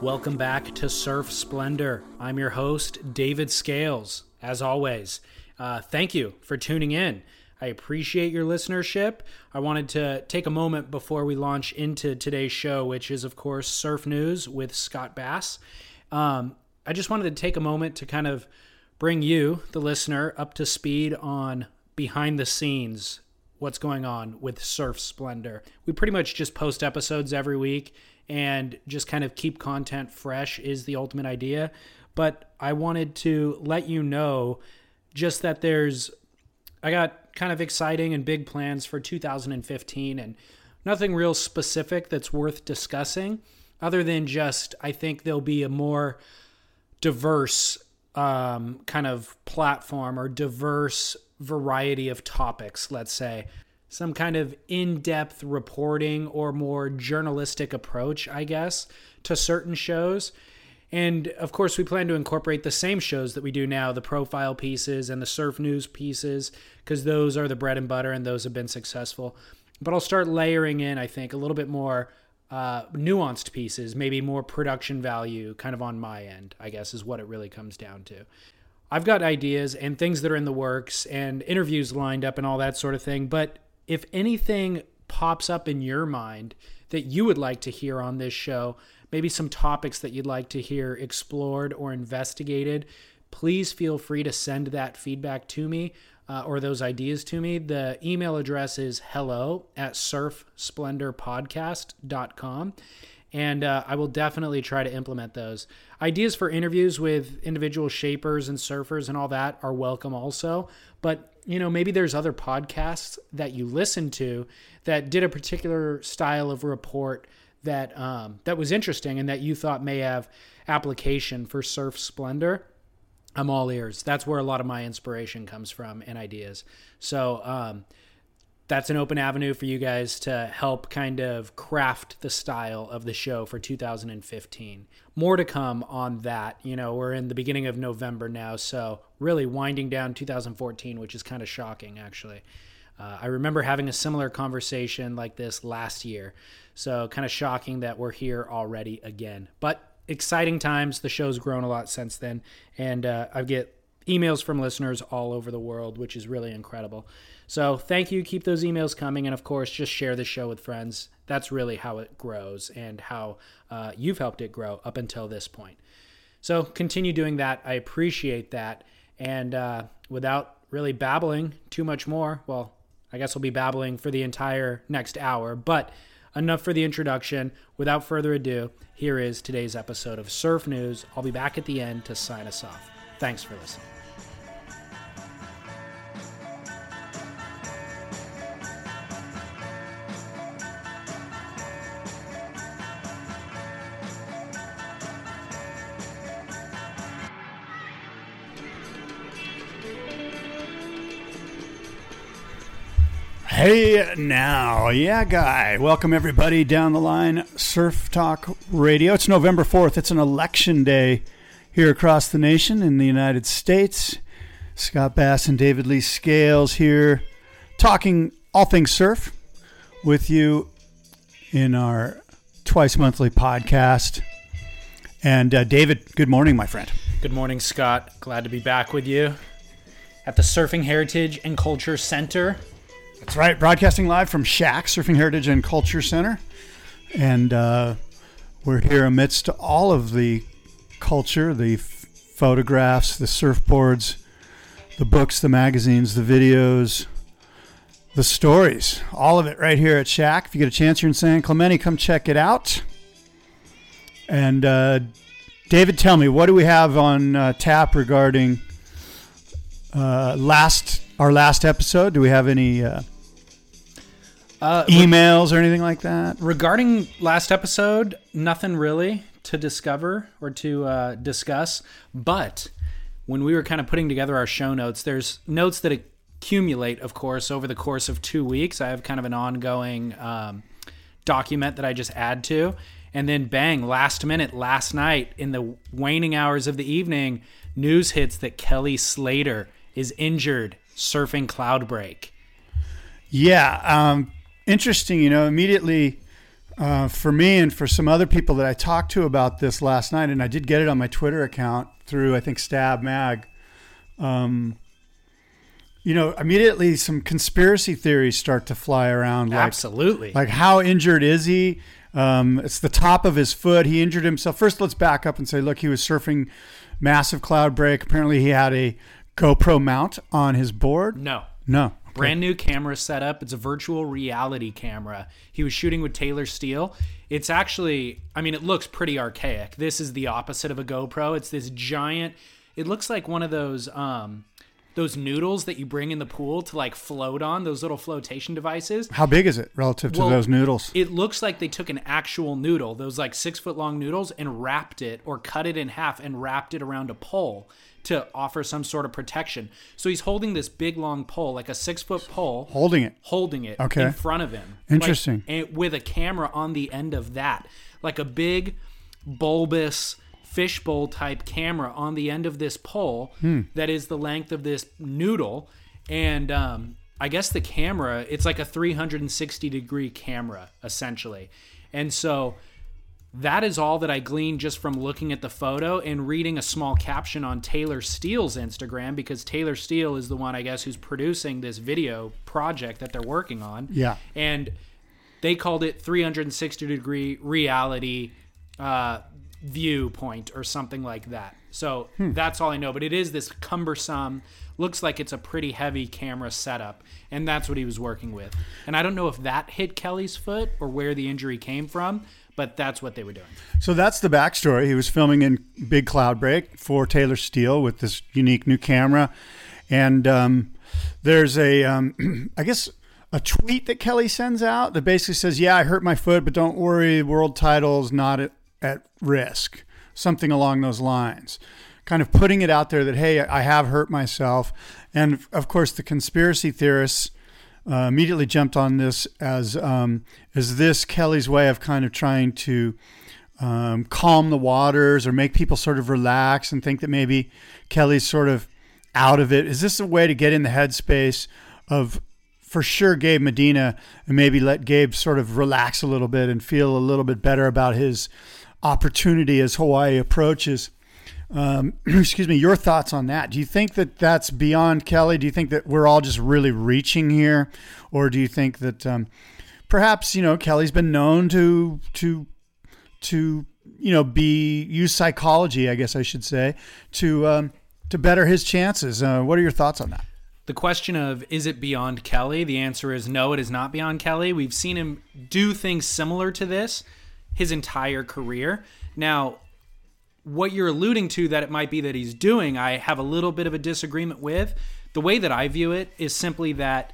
Welcome back to Surf Splendor. I'm your host, David Scales. As always, uh, thank you for tuning in. I appreciate your listenership. I wanted to take a moment before we launch into today's show, which is, of course, Surf News with Scott Bass. Um, I just wanted to take a moment to kind of bring you, the listener, up to speed on behind the scenes what's going on with Surf Splendor. We pretty much just post episodes every week and just kind of keep content fresh is the ultimate idea. But I wanted to let you know just that there's, I got kind of exciting and big plans for 2015 and nothing real specific that's worth discussing other than just I think there'll be a more diverse um, kind of platform or diverse variety of topics, let's say. Some kind of in depth reporting or more journalistic approach, I guess, to certain shows. And of course, we plan to incorporate the same shows that we do now the profile pieces and the surf news pieces, because those are the bread and butter and those have been successful. But I'll start layering in, I think, a little bit more uh, nuanced pieces, maybe more production value, kind of on my end, I guess, is what it really comes down to. I've got ideas and things that are in the works and interviews lined up and all that sort of thing. But if anything pops up in your mind that you would like to hear on this show, maybe some topics that you'd like to hear explored or investigated, please feel free to send that feedback to me uh, or those ideas to me. The email address is hello at surfsplendorpodcast.com. And uh, I will definitely try to implement those. Ideas for interviews with individual shapers and surfers and all that are welcome also. But, you know, maybe there's other podcasts that you listen to that did a particular style of report that um, that was interesting and that you thought may have application for surf splendor I'm all ears. That's where a lot of my inspiration comes from and ideas. So um, that's an open avenue for you guys to help kind of craft the style of the show for 2015. More to come on that. You know, we're in the beginning of November now, so really winding down 2014, which is kind of shocking, actually. Uh, I remember having a similar conversation like this last year. So, kind of shocking that we're here already again. But exciting times. The show's grown a lot since then, and uh, I get emails from listeners all over the world, which is really incredible. So thank you. Keep those emails coming, and of course, just share the show with friends. That's really how it grows and how uh, you've helped it grow up until this point. So continue doing that. I appreciate that. And uh, without really babbling too much more, well, I guess we'll be babbling for the entire next hour, but enough for the introduction. Without further ado, here is today's episode of Surf News. I'll be back at the end to sign us off. Thanks for listening. Hey now, yeah, guy. Welcome everybody down the line. Surf Talk Radio. It's November 4th. It's an election day here across the nation in the United States. Scott Bass and David Lee Scales here talking all things surf with you in our twice monthly podcast. And uh, David, good morning, my friend. Good morning, Scott. Glad to be back with you at the Surfing Heritage and Culture Center that's right. Broadcasting live from SHACC Surfing Heritage and Culture Center. And uh, we're here amidst all of the culture, the f- photographs, the surfboards, the books, the magazines, the videos, the stories. All of it right here at SHACC. If you get a chance, you're in San Clemente, come check it out. And uh, David, tell me, what do we have on uh, tap regarding uh, last our last episode. Do we have any uh, Uh, emails or anything like that? regarding last episode, nothing really to discover or to uh, discuss. But when we were kind of putting together our show notes, there's notes that accumulate, of course, over the course of two weeks. I have kind of an ongoing um, document that I just add to. And then, bang, last minute, last night, in the waning hours of the evening, news hits that Kelly Slater is injured surfing Cloudbreak. Yeah, um, interesting. You know, immediately uh, for me and for some other people that I talked to about this last night, and I did get it on my Twitter account through I think Stab Mag. Um, you know, immediately some conspiracy theories start to fly around. Like, Absolutely. like how injured is he? Um, it's the top of his foot. He injured himself. First, let's back up and say, look, he was surfing massive Cloudbreak. Apparently, he had a GoPro mount on his board. no. No. Brand new camera setup. It's a virtual reality camera. He was shooting with Taylor Steele. It's actually, I mean, it looks pretty archaic. This is the opposite of a GoPro. It's this giant. It looks like one of those um those noodles that you bring in the pool to like float on, those little flotation devices. How big is it relative to Well, those noodles? It looks like they took an actual noodle, those like six foot long noodles, and wrapped it or cut it in half and wrapped it around a pole to offer some sort of protection. So he's holding this big long pole, like a six foot pole, Holding it. holding it Okay. in front of him. Interesting. Like, and with a camera on the end of that. Like a big bulbous fishbowl type camera on the end of this pole Hmm. that is the length of this noodle. And um, I guess the camera, it's like a 360 degree camera, essentially. And so that is all that I gleaned just from looking at the photo and reading a small caption on Taylor Steele's Instagram because Taylor Steele is the one, I guess, who's producing this video project that they're working on. Yeah. And they called it 360 degree reality uh, viewpoint or something like that. So that's all I know. But it is this cumbersome, looks like it's a pretty heavy camera setup. And that's what he was working with. And I don't know if that hit Kelly's foot or where the injury came from, but that's what they were doing. So that's the backstory. He was filming in Big Cloudbreak for Taylor Steele with this unique new camera, and um, there's a, um, I guess, a tweet that Kelly sends out that basically says, "Yeah, I hurt my foot, but don't worry, world title's not at, at risk." Something along those lines, kind of putting it out there that hey, I have hurt myself, and of course the conspiracy theorists uh, immediately jumped on this as um, is this Kelly's way of kind of trying to um, calm the waters or make people sort of relax and think that maybe Kelly's sort of out of it. Is this a way to get in the headspace of for sure Gabe Medina and maybe let Gabe sort of relax a little bit and feel a little bit better about his opportunity as Hawaii approaches? Um, excuse me, your thoughts on that? Do you think that that's beyond Kelly? Do you think that we're all just really reaching here, or do you think that um, perhaps you know Kelly's been known to to to you know be use psychology, I guess I should say, to um, to better his chances? Uh, what are your thoughts on that? The question of is it beyond Kelly? The answer is no, it is not beyond Kelly. We've seen him do things similar to this his entire career. Now, what you're alluding to that it might be that he's doing, I have a little bit of a disagreement with. The way that I view it is simply that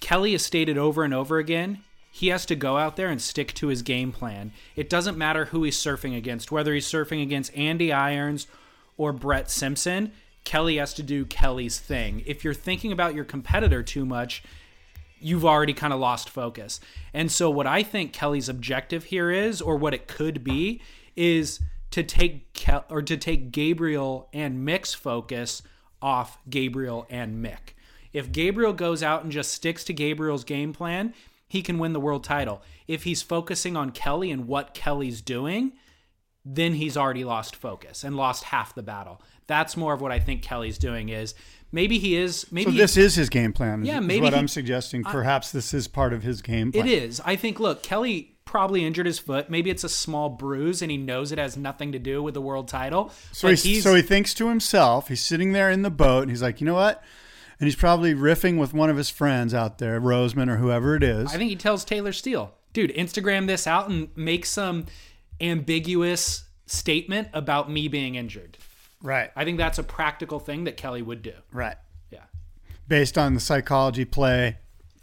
Kelly has stated over and over again he has to go out there and stick to his game plan. It doesn't matter who he's surfing against, whether he's surfing against Andy Irons or Brett Simpson. Kelly has to do Kelly's thing. If you're thinking about your competitor too much, you've already kind of lost focus. And so, what I think Kelly's objective here is, or what it could be, is to take Kel- or to take Gabriel and Mick's focus off Gabriel and Mick. If Gabriel goes out and just sticks to Gabriel's game plan, he can win the world title. If he's focusing on Kelly and what Kelly's doing, then he's already lost focus and lost half the battle. That's more of what I think Kelly's doing is maybe he is maybe So he- this is his game plan. is- Yeah, is maybe what he- I'm suggesting. Perhaps this is part of his game plan. It is. I think, look, Kelly probably injured his foot. Maybe it's a small bruise and he knows it has nothing to do with the world title. So, he, so he thinks to himself, he's sitting there in the boat, and he's like, you know what? And he's probably riffing with one of his friends out there, Roseman or whoever it is. I think he tells Taylor Steele, dude, Instagram this out and make some ambiguous statement about me being injured. right, I think that's a practical thing that Kelly would do. right. Yeah. based on the psychology play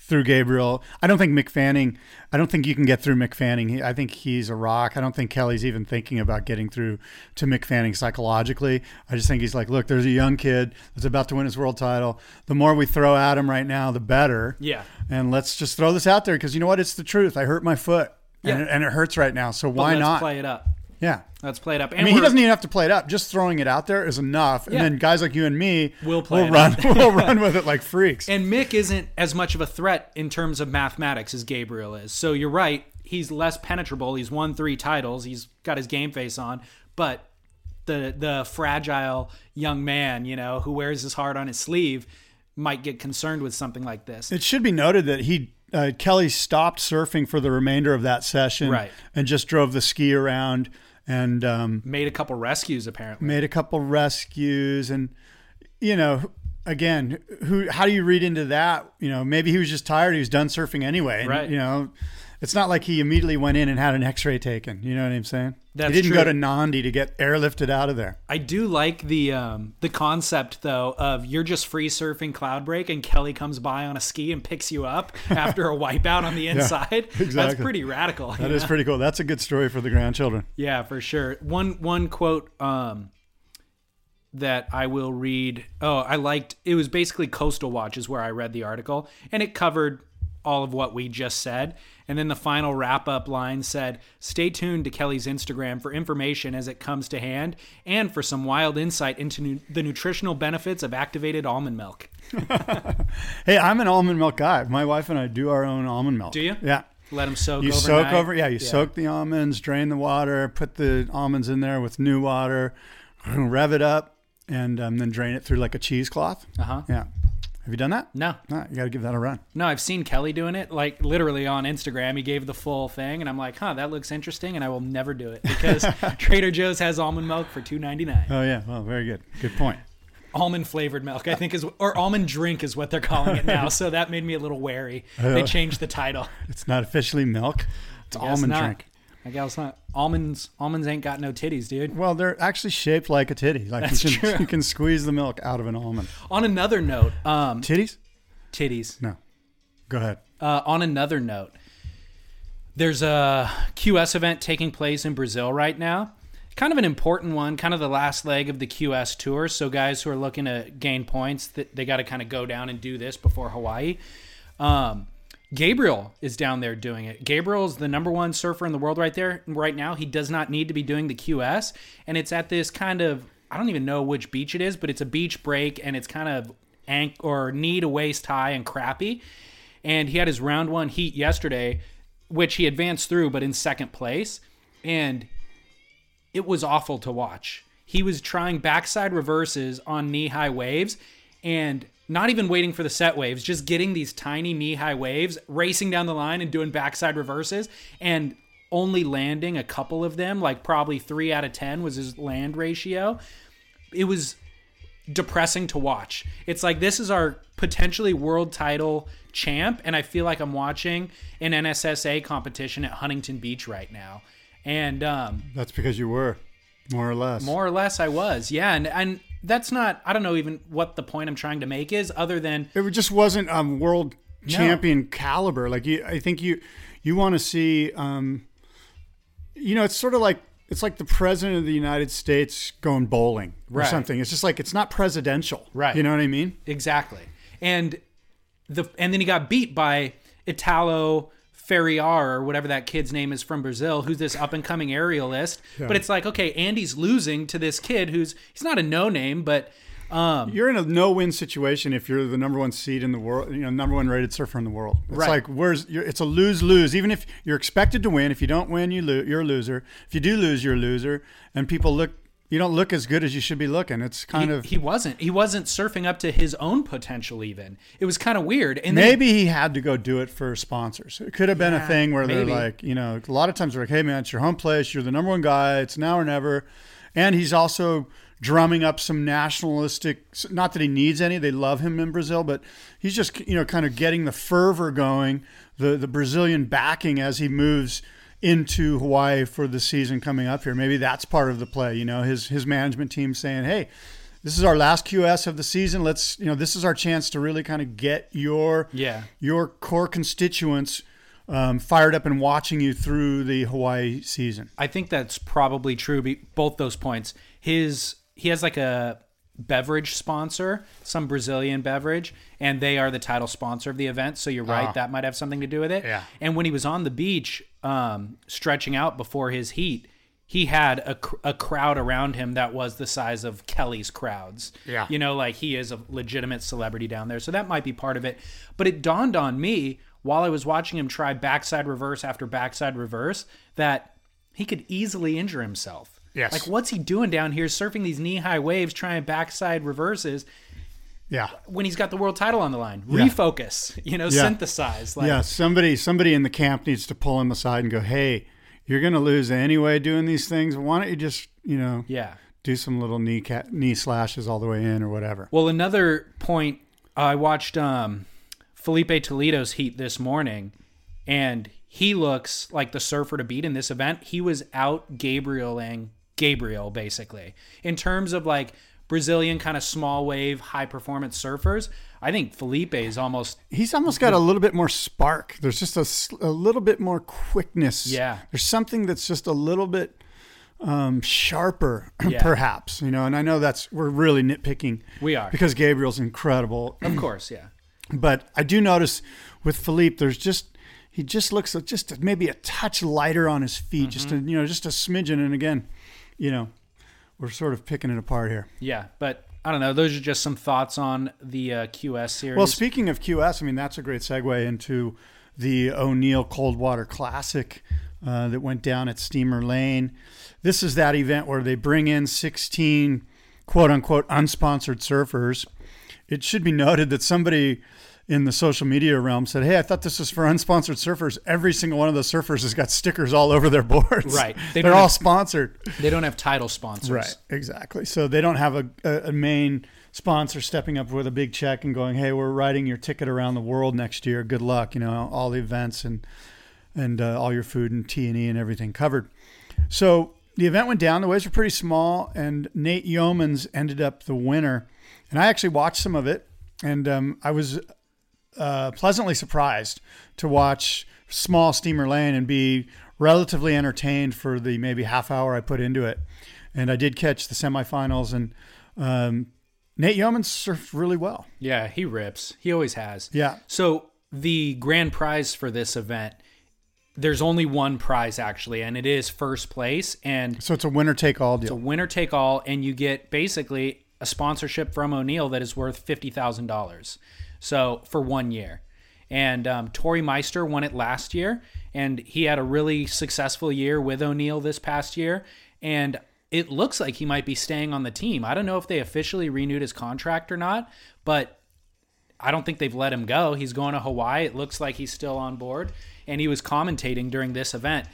through Gabriel. I don't think Mick Fanning. I don't think you can get through Mick Fanning. He, I think he's a rock. I don't think Kelly's even thinking about getting through to Mick Fanning psychologically. I just think he's like, look, there's a young kid that's about to win his world title. The more we throw at him right now, the better. Yeah. And let's just throw this out there because you know what? It's the truth. I hurt my foot. And, Yeah. it, and it hurts right now. So But why let's not? play it up? Yeah. Let's play it up. And I mean, he doesn't even have to play it up. Just throwing it out there is enough. And Yeah. then guys like you and me We'll play will run. we'll run with it like freaks. And Mick isn't as much of a threat in terms of mathematics as Gabriel is. So you're right. He's less penetrable. He's won three titles. He's got his game face on. But the the fragile young man, you know, who wears his heart on his sleeve, might get concerned with something like this. It should be noted that he uh, Kelly stopped surfing for the remainder of that session, Right. and just drove the ski around and um, Made a couple rescues apparently. made a couple rescues. And you know, again, who? How do you read into that? You know, maybe he was just tired. He was done surfing anyway. And, Right. You know, it's not like he immediately went in and had an X-ray taken. You know what I'm saying? That's he didn't go to Nandi to get airlifted out of there. I do like the um, the concept though of you're just free surfing Cloudbreak and Kelly comes by on a ski and picks you up after a wipeout on the inside. That's exactly. pretty radical. That is know? pretty cool. That's a good story for the grandchildren. Yeah, for sure. One one quote um, that I will read. Oh, I liked. It was basically Coastal Watch is where I read the article, and it covered all of what we just said. And then the final wrap up line said, "Stay tuned to Kelly's Instagram for information as it comes to hand, and for some wild insight into nu- the nutritional benefits of activated almond milk." Hey, I'm an almond milk guy. My wife and I do our own almond milk. Do you? Yeah. Let them soak. You overnight. soak over, yeah. You soak the almonds, drain the water, put the almonds in there with new water, rev it up, and um, then drain it through like a cheesecloth. Uh huh. Yeah. Have you done that? No, No, you got to give that a run. No, I've seen Kelly doing it, like literally on Instagram. He gave the full thing, and I'm like, huh, that looks interesting, and I will never do it because Trader Joe's has almond milk for two ninety nine. Oh yeah. Well, very good. Good point. Almond flavored milk, I think is, or almond drink is what they're calling it now. so that made me a little wary. They changed the title. It's not officially milk. It's almond not. drink. I guess not. Almonds, almonds ain't got no titties, dude. Well, they're actually shaped like a titty. Like That's you can, true. you can squeeze the milk out of an almond. On another note, um, Titties? titties. No. Go ahead. Uh, on another note, there's a QS event taking place in Brazil right now. Kind of an important one, kind of the last leg of the QS tour. So guys who are looking to gain points, that they got to kind of go down and do this before Hawaii. Um, Gabriel is down there doing it. Gabriel is the number one surfer in the world right there right now. He does not need to be doing the QS, and it's at this kind of I don't even know which beach it is, but it's a beach break, and it's kind of ank or knee to waist high and crappy and he had his round one heat yesterday, which he advanced through, but in second place, and it was awful to watch. He was trying backside reverses on knee high waves, and not even waiting for the set waves, just getting these tiny knee high waves, racing down the line and doing backside reverses, and only landing a couple of them, like probably three out of ten was his land ratio. It was depressing to watch. It's like this is our potentially world title champ, and I feel like I'm watching an NSSA competition at Huntington Beach right now. And um, That's because you were, more or less. more or less, I was, yeah. And and that's not. I don't know even what the point I'm trying to make is, other than It just wasn't um, world champion caliber. Like you, I think you you want to see. Um, you know, it's sort of like it's like the president of the United States going bowling or Right. something. It's just like it's not presidential, Right. You know what I mean? Exactly. And the and then he got beat by Italo Ferreira or whatever that kid's name is from Brazil, who's this up and coming aerialist. But it's like, okay, Andy's losing to this kid who's he's not a no name, but um You're in a no-win situation if you're the number one seed in the world, you know, number one rated surfer in the world. It's Right. like where's you're, it's a lose-lose. Even if you're expected to win, if you don't win, you lo- you're a loser. If you do lose, you're a loser. And people look, you don't look as good as you should be looking. It's kind he, of he wasn't. He wasn't surfing up to his own potential even. It was kind of weird. And then- Maybe he had to go do it for sponsors. It could have been a thing where maybe. they're like, you know, a lot of times they're like, hey, man, it's your home place. You're the number one guy. It's now or never. And he's also drumming up some nationalistic, not that he needs any, they love him in Brazil, but he's just, you know, kind of getting the fervor going, the, the Brazilian backing as he moves into Hawaii for the season coming up here. Maybe that's part of the play, you know, his, his management team saying, hey, this is our last QS of the season. Let's you know this is our chance to really kind of get your Yeah. your core constituents um, fired up and watching you through the Hawaii season. I think that's probably true. Both those points. His he has like a beverage sponsor, some Brazilian beverage, and they are the title sponsor of the event. So you're right, that might have something to do with it. Yeah. And when he was on the beach, um, stretching out before his heat, he had a, a crowd around him that was the size of Kelly's crowds. Yeah. You know, like he is a legitimate celebrity down there. So that might be part of it. But it dawned on me while I was watching him try backside reverse after backside reverse that he could easily injure himself. Yes. Like, what's he doing down here surfing these knee high waves, trying backside reverses Yeah. when he's got the world title on the line? Refocus, you know, Yeah. synthesize. Like, yeah, somebody somebody in the camp needs to pull him aside and go, "Hey, you're going to lose anyway doing these things. Why don't you just, you know, yeah. do some little knee ca- knee slashes all the way in or whatever?" Well, another point, I watched um, Filipe Toledo's heat this morning, and he looks like the surfer to beat in this event. He was out Gabrieling Gabriel, basically. In terms of like Brazilian kind of small wave, high performance surfers, I think Filipe is almost He's almost got a little bit more spark. There's just a, a little bit more quickness. Yeah. There's something that's just a little bit um, sharper, Yeah. perhaps. You know, and I know that's we're really nitpicking. We are. because Gabriel's incredible. Of course, yeah. But I do notice with Filipe, there's just he just looks just maybe a touch lighter on his feet, just Mm-hmm. a, you know, just a smidgen. And again, you know, we're sort of picking it apart here. Yeah, but I don't know. Those are just some thoughts on the uh, QS series. Well, speaking of QS, I mean that's a great segue into the O'Neill Coldwater Classic uh, that went down at Steamer Lane. This is that event where they bring in 16 quote unquote unsponsored surfers. It should be noted that somebody in the social media realm said, "Hey, I thought this was for unsponsored surfers." Every single one of those surfers has got stickers all over their boards. Right. They They're all have- sponsored. they don't have title sponsors. Right, exactly. So they don't have a, a, a main sponsor stepping up with a big check and going, "Hey, we're writing your ticket around the world next year. Good luck." You know, all the events and and uh, all your food and T and E and everything covered. So the event went down. The waves were pretty small, and Nate Yeomans ended up the winner. And I actually watched some of it, and um, I was uh, pleasantly surprised to watch small steamer lane and be relatively entertained for the maybe half hour I put into it. And I did catch the semifinals, and um, Nate Yeomans surfed really well. Yeah, he rips. He always has. Yeah. So the grand prize for this event, there's only one prize actually, and it is first place, and So it's a winner take all deal. it's a winner take all, and you get basically a sponsorship from O'Neill that is worth fifty thousand dollars. So for one year, and um, Tori Meister won it last year, and he had a really successful year with O'Neill this past year, and it looks like he might be staying on the team. I don't know if they officially renewed his contract or not, but I don't think they've let him go. He's going to Hawaii. It looks like he's still on board, and he was commentating during this event.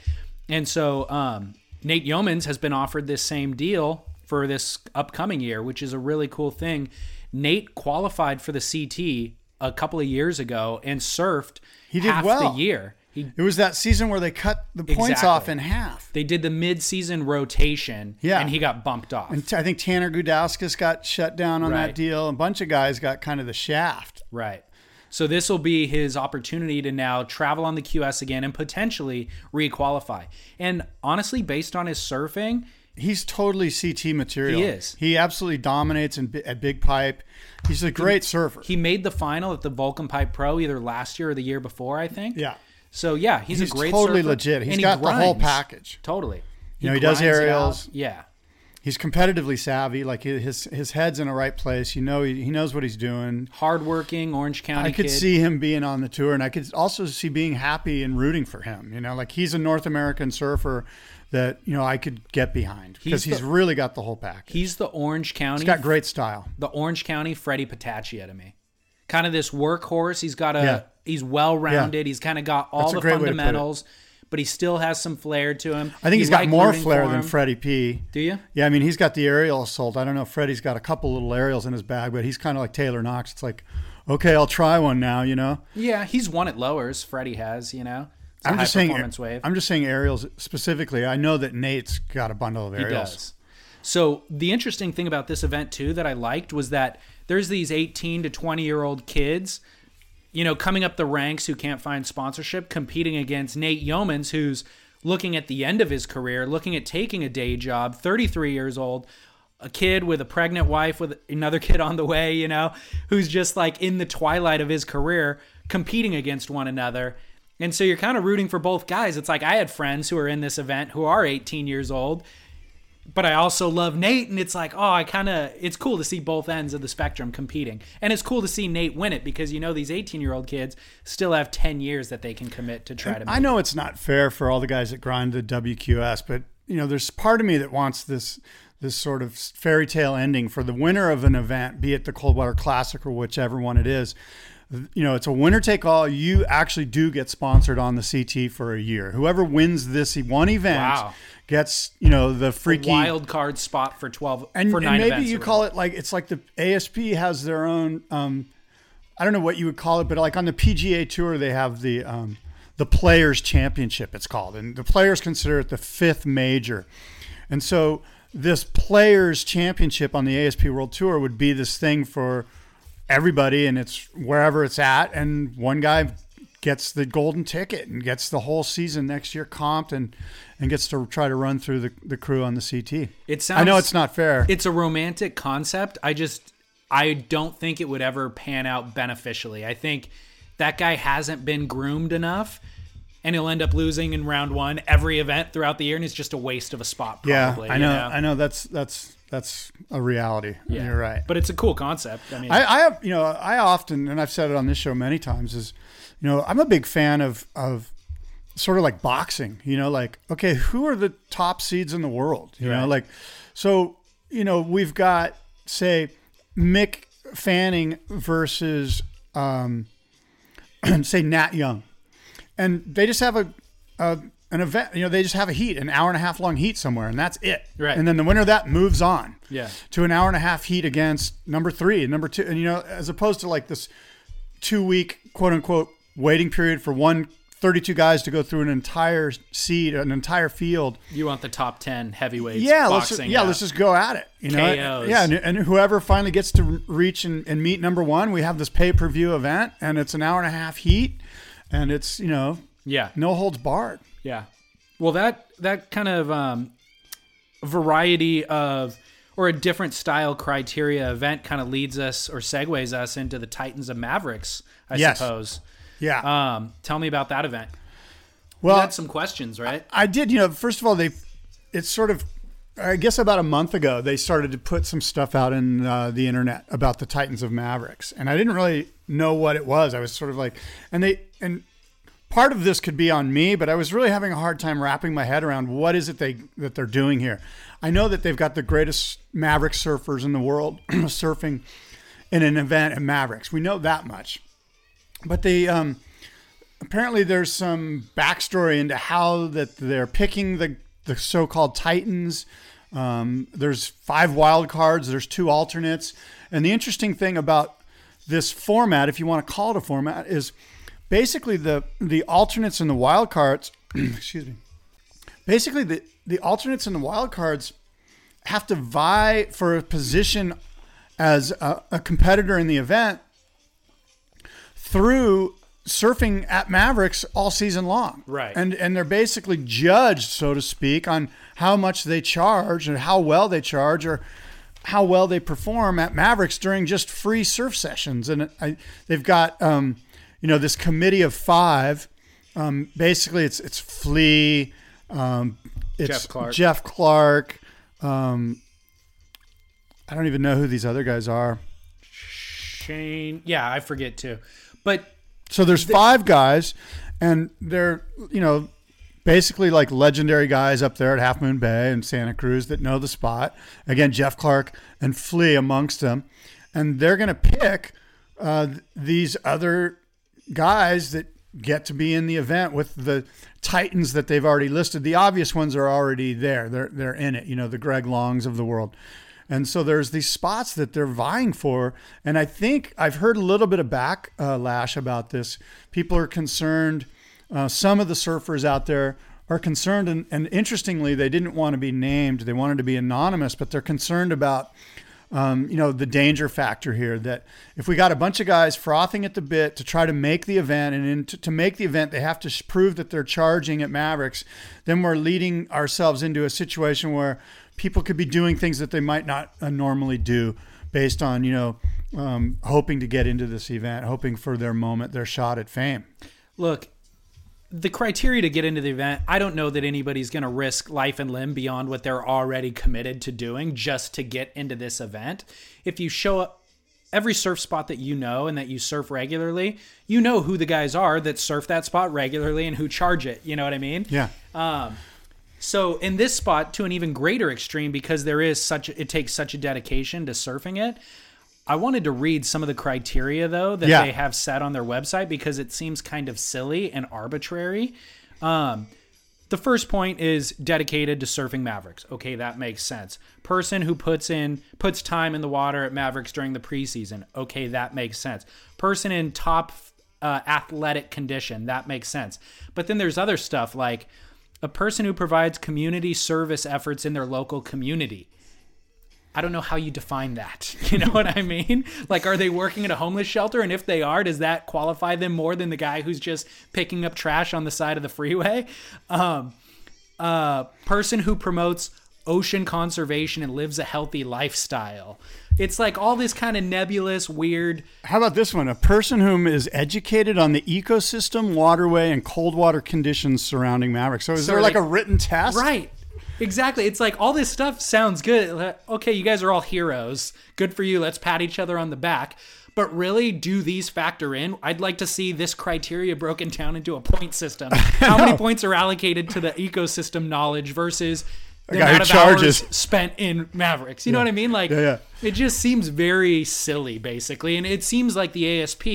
And so um, Nate Yeomans has been offered this same deal for this upcoming year, which is a really cool thing. Nate qualified for the CT a couple of years ago and surfed He did half well. the year. He It was that season where they cut the points Exactly. off in half. they did the mid-season rotation, Yeah. and he got bumped off. And t- I think Tanner Gudauskas got shut down on Right. that deal. A bunch of guys got kind of the shaft. Right. So this will be his opportunity to now travel on the QS again and potentially requalify. And honestly, based on his surfing, He's totally CT material. He is. He absolutely dominates in, at Big Pipe. He's a great surfer. he made the final at the Volcom Pipe Pro either last year or the year before, I think. yeah. So yeah, he's, He's a great totally surfer, legit. He's and he got the whole package. Totally. You know, he does aerials. Yeah. He's competitively savvy. Like his his head's in the right place. You know, he, he knows what he's doing. Hardworking Orange County I could kid. see him being on the tour, and I could also see being happy and rooting for him. You know, like he's a North American surfer that you know I could get behind because He's he's, the- really got the whole package. he's the Orange County he's got great style. the Orange County Freddie Patacchia to me. Kind of this workhorse. He's got a Yeah. he's well rounded. He's kind of got all That's the great way to put it. fundamentals, but he still has some flair to him. I think You he's got like more flair than. Freddie P. Do you? Yeah, I mean he's got the aerial assault. I don't know if Freddie's got a couple little aerials in his bag, but he's kind of like Taylor Knox. It's like, okay, I'll try one now. You know, Yeah, he's won at lowers. Freddie has, you know. It's I'm just saying. wave. I'm just saying aerials specifically. I know that Nate's got a bundle of aerials. he does. So the interesting thing about this event too that I liked was that there's these 18 to 20 year old kids, you know, coming up the ranks who can't find sponsorship, competing against Nate Yeomans, who's looking at the end of his career, looking at taking a day job, 33 years old, a kid with a pregnant wife with another kid on the way, you know, who's just like in the twilight of his career competing against one another. And so you're kind of rooting for both guys. It's like I had friends who are in this event who are 18 years old, but I also love Nate. And it's like, oh, I kind of, it's cool to see both ends of the spectrum competing. And it's cool to see Nate win it because, you know, these 18 year old kids still have 10 years that they can commit to try to make it. I know it's not fair for all the guys that grind the WQS, but, you know, there's part of me that wants this this sort of fairy tale ending for the winner of an event, be it the Coldwater Classic or whichever one it is. You know, it's a winner take all. You actually do get sponsored on the CT for a year. Whoever wins this one event Wow. gets, you know, the freaky wild card spot for 12 and, for and nine maybe you call it like it's like the ASP has their own. Um, I don't know what you would call it, but like on the PGA Tour, they have the um, the Players Championship. It's called, and the players consider it the fifth major, and so this Players Championship on the ASP World Tour would be this thing for everybody, and it's wherever it's at, and one guy gets the golden ticket and gets the whole season next year comped and and gets to try to run through the, the crew on the CT. It sounds I know it's not fair. it's a romantic concept. I just I don't think it would ever pan out beneficially. I think that guy hasn't been groomed enough and he'll end up losing in round 1 every event throughout the year and it's just a waste of a spot Yeah, probably. I you know, I know. That's that's that's a reality. Yeah. You're right. But it's a cool concept. I mean, I, I have, you know, I often, and I've said it on this show many times, is, you know, I'm a big fan of of sort of like boxing. You know, like okay, who are the top seeds in the world? You know, like so. You know, we've got say Mick Fanning versus um, say Nat Young, and they just have a, a an event. You know, they just have a heat, an hour and a half long heat somewhere, and that's it. Right. And then the winner of that moves on Yeah. to an hour and a half heat against number three and number two. And, you know, as opposed to like this two week quote unquote waiting period for one 32 guys to go through an entire seed, an entire field. you want the top 10 heavyweights Yeah, let's just, yeah, let's just go at it. You know, KOs. yeah, and, and whoever finally gets to reach and, and meet number one, we have this pay per view event, and it's an hour and a half heat, and it's you know Yeah. no holds barred. Yeah. Well, that that kind of um, variety of or a different style criteria event kind of leads us or segues us into the Titans of Mavericks, I Yes. suppose. Yeah. Um, tell me about that event. well, you had some questions, right? I did. You know, first of all, they it's sort of I guess about a month ago they started to put some stuff out in uh, the internet about the Titans of Mavericks, and I didn't really know what it was. I was sort of like, and they and part of this could be on me, but I was really having a hard time wrapping my head around what is it they that they're doing here. I know that they've got the greatest Maverick surfers in the world surfing in an event at Mavericks. We know that much, but they um, apparently there's some backstory into how that they're picking the the so-called titans. Um, there's five wild cards. There's two alternates, and the interesting thing about this format, if you want to call it a format, is basically the the alternates and the wild cards. excuse me. Basically, the the alternates and the wild cards have to vie for a position as a, a competitor in the event through surfing at Mavericks all season long. Right. And and they're basically judged, so to speak, on how much they charge and how well they charge or how well they perform at Mavericks during just free surf sessions. And I, they've got um, you know this committee of five. Um, basically, it's it's Flea, um, it's Jeff Clark. Jeff Clark. Um, I don't even know who these other guys are. Shane. Yeah, I forget too. But So there's five guys, and they're you know basically like legendary guys up there at Half Moon Bay and Santa Cruz that know the spot. Again, Jeff Clark and Flea amongst them, and they're going to pick uh, these other guys that get to be in the event with the titans that they've already listed. The obvious ones are already there. They're they're in it. You know, the Greg Longs of the world. And so there's these spots that they're vying for. And I think I've heard a little bit of backlash about this. People are concerned. Uh, some of the surfers out there are concerned, and, and interestingly, they didn't want to be named. They wanted to be anonymous, but they're concerned about um, you know, the danger factor here that if we got a bunch of guys frothing at the bit to try to make the event, and in, to, to make the event, they have to prove that they're charging at Mavericks, then we're leading ourselves into a situation where people could be doing things that they might not uh, normally do based on, you know, um, hoping to get into this event, hoping for their moment, their shot at fame. Look, the criteria to get into the event, I don't know that anybody's going to risk life and limb beyond what they're already committed to doing just to get into this event. If you show up every surf spot that you know and that you surf regularly, you know who the guys are that surf that spot regularly and who charge it. You know what I mean? Yeah. Um, so in this spot, to an even greater extreme, because there is such it takes such a dedication to surfing it. I wanted to read some of the criteria though that Yeah. they have set on their website because it seems kind of silly and arbitrary. Um, the first point is dedicated to surfing Mavericks. Okay, that makes sense. Person who puts in puts time in the water at Mavericks during the preseason. Okay, that makes sense. Person in top uh, athletic condition. That makes sense. But then there's other stuff like a person who provides community service efforts in their local community. I don't know how you define that. You know what I mean? Like, are they working at a homeless shelter? And if they are, does that qualify them more than the guy who's just picking up trash on the side of the freeway? Um, uh, person who promotes ocean conservation and lives a healthy lifestyle. It's like all this kind of nebulous, weird. How about this one? A person whom is educated on the ecosystem, waterway, and cold water conditions surrounding Maverick. So is So there like like- a written test? Right. Exactly. It's like all this stuff sounds good. Okay, you guys are all heroes. Good for you. Let's pat each other on the back. But really, do these factor in? I'd like to see this criteria broken down into a point system. How many points are allocated to the ecosystem knowledge versus the guy who amount of charges. hours spent in Mavericks? You know what I mean? Like, Yeah, yeah. it just seems very silly, basically. And it seems like the ASP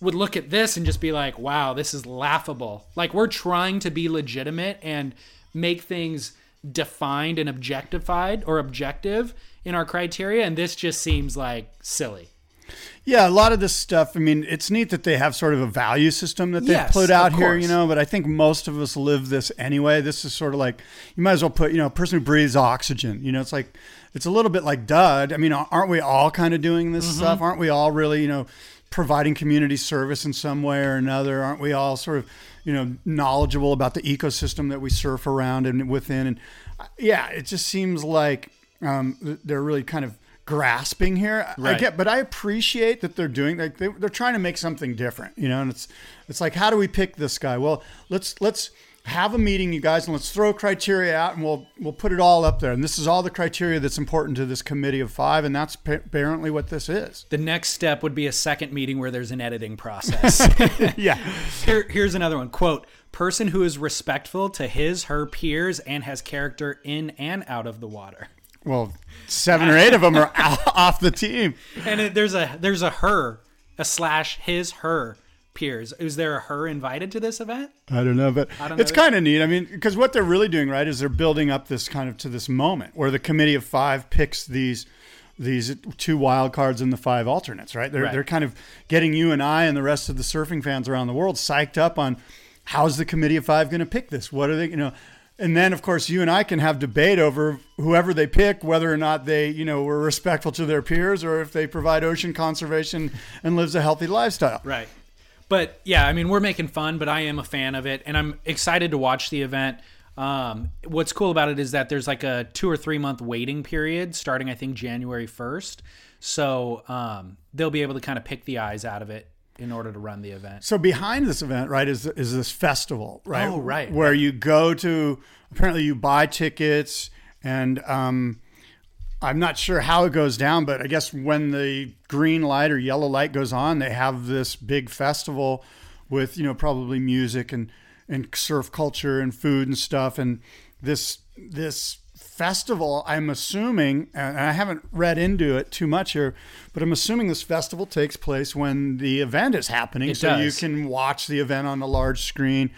would look at this and just be like, wow, this is laughable. Like, we're trying to be legitimate and make things defined and objectified or objective in our criteria. And this just seems like silly. Yeah, a lot of this stuff. I mean, it's neat that they have sort of a value system that they've Yes, put out here, course. you know. But I think most of us live this anyway. This is sort of like you might as well put, you know, a person who breathes oxygen. You know, it's like it's a little bit like dud. I mean, aren't we all kind of doing this Mm-hmm. stuff? Aren't we all really, you know, providing community service in some way or another? Aren't we all sort of, you know, knowledgeable about the ecosystem that we surf around and within? And uh, yeah, it just seems like um, they're really kind of grasping here. I Right. get, but I appreciate that they're doing like they, they're trying to make something different, you know. And it's it's like, how do we pick this guy? Well, let's let's have a meeting, you guys, and let's throw criteria out, and we'll we'll put it all up there. And this is all the criteria that's important to this committee of five, and that's pa- apparently what this is. The next step would be a second meeting where there's an editing process. yeah, Here, here's another one quote person who is respectful to his her peers and has character in and out of the water well, seven or eight of them are off the team. and it, there's a there's a her a slash his her peers is there a her invited to this event I don't know, but don't it's kind of neat. I mean, because what they're really doing, right, is they're building up this kind of to this moment where the committee of five picks these these two wild cards and the five alternates, right? They're Right. they're kind of getting you and I and the rest of the surfing fans around the world psyched up on how's the committee of five going to pick this? What are they, you know? And then, of course, you and I can have debate over whoever they pick, whether or not they, you know, were respectful to their peers, or if they provide ocean conservation and lives a healthy lifestyle. Right. But yeah, I mean, we're making fun, but I am a fan of it, and I'm excited to watch the event. Um, what's cool about it is that there's like a two or three month waiting period starting, I think, January 1st. So um, they'll be able to kind of pick the eyes out of it in order to run the event. So behind this event, right, is is this festival, right? Oh, right, Where you go to apparently you buy tickets and um I'm not sure how it goes down, but I guess when the green light or yellow light goes on, they have this big festival with, you know, probably music and and surf culture and food and stuff. And this this festival i'm assuming and i haven't read into it too much here but i'm assuming this festival takes place when the event is happening. It so you can watch the event on a large screen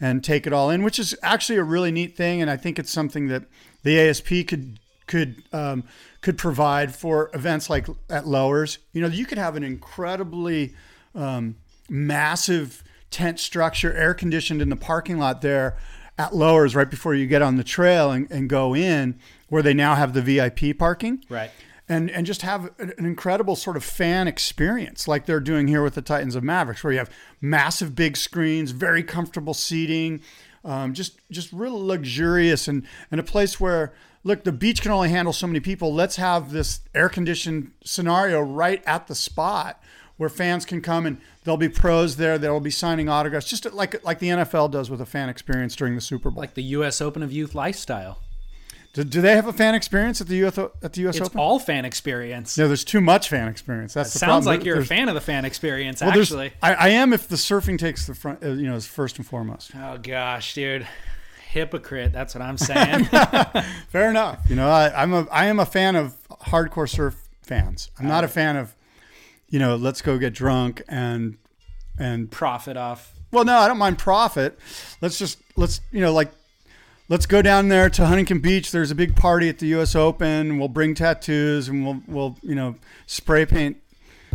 and take it all in which is actually a really neat thing. And i think it's something that the asp could could um, could provide for events like at lowers you know you could have an incredibly um, massive tent structure, air conditioned in the parking lot there at Lowers right before you get on the trail and, and go in, where they now have the VIP parking. Right. And, and just have an incredible sort of fan experience like they're doing here with the Titans of Mavericks, where you have massive big screens, very comfortable seating, um, just just real luxurious and, and a place where look the beach can only handle so many people. Let's have this air conditioned scenario right at the spot where fans can come and there'll be pros there that will be signing autographs, just like like the NFL does with a fan experience during the Super Bowl. Like the U.S. Open of Youth Lifestyle. do, do they have a fan experience at the US at the US It's Open? all fan experience. no, there's too much fan experience. That's the Sounds problem. like you're a fan of the fan experience, well, actually. I, I am if the surfing takes the front, uh, you know, is first and foremost. Oh gosh, dude, hypocrite. That's what I'm saying. Fair enough. You know, I, I'm a I am a fan of hardcore surf fans. I'm not a uh-huh. fan of, you know, let's go get drunk and and Profit off. well, no, I don't mind profit. Let's just let's you know like let's go down there to Huntington Beach. There's a big party at the U.S. Open. We'll bring tattoos and we'll we'll you know spray paint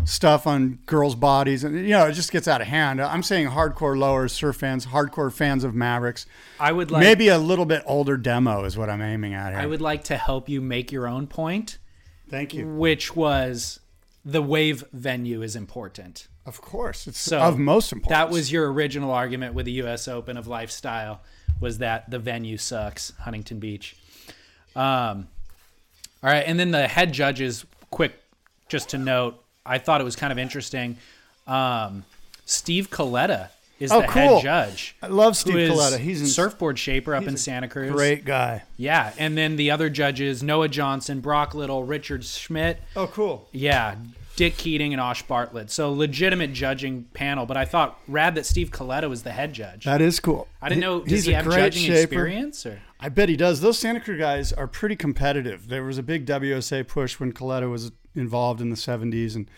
stuff on girls' bodies and you know it just gets out of hand. I'm saying hardcore lowers surf fans, hardcore fans of Mavericks. I would like. Maybe a little bit older demo is what I'm aiming at here. I would like to help you make your own point, Thank you. which was the wave venue is important. Of course, it's So of most importance. That was your original argument with the U.S. Open of lifestyle was that the venue sucks, Huntington Beach. Um, all right, and then the head judges. Quick, just to note, I thought it was kind of interesting. Um, Steve Coletta is Oh, the cool. head judge. I love Steve Coletta. He's a surfboard shaper up in Santa Cruz. great guy. Yeah, and then the other judges: Noah Johnson, Brock Little, Richard Schmidt. Oh, cool. Yeah, Dick Keating and Osh Bartlett. So legitimate judging panel. But I thought rad that Steve Coletta was the head judge. That is cool. I didn't know. He- Does he have judging shaper. experience? Or I bet he does. Those Santa Cruz guys are pretty competitive. There was a big WSA push when Coletta was involved in the 70s, and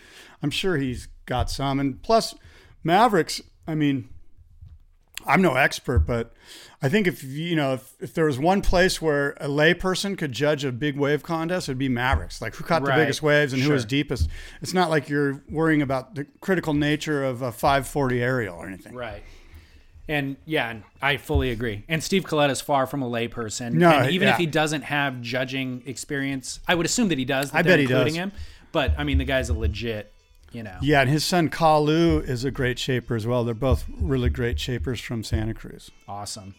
I'm sure he's got some. And plus, Mavericks, I mean, I'm no expert, but I think if you know if, if there was one place where a layperson could judge a big wave contest, it'd be Mavericks. Like who caught Right. the biggest waves and who was deepest. It's not like you're worrying about the critical nature of a 540 aerial or anything. right. And yeah, and I fully agree. And Steve Coletta is far from a layperson. No, and even yeah. if he doesn't have judging experience, I would assume that he does. That I bet he does. him. But I mean, the guy's a legit. You know. Yeah, and his son Kalu is a great shaper as well. They're both really great shapers from Santa Cruz. Awesome.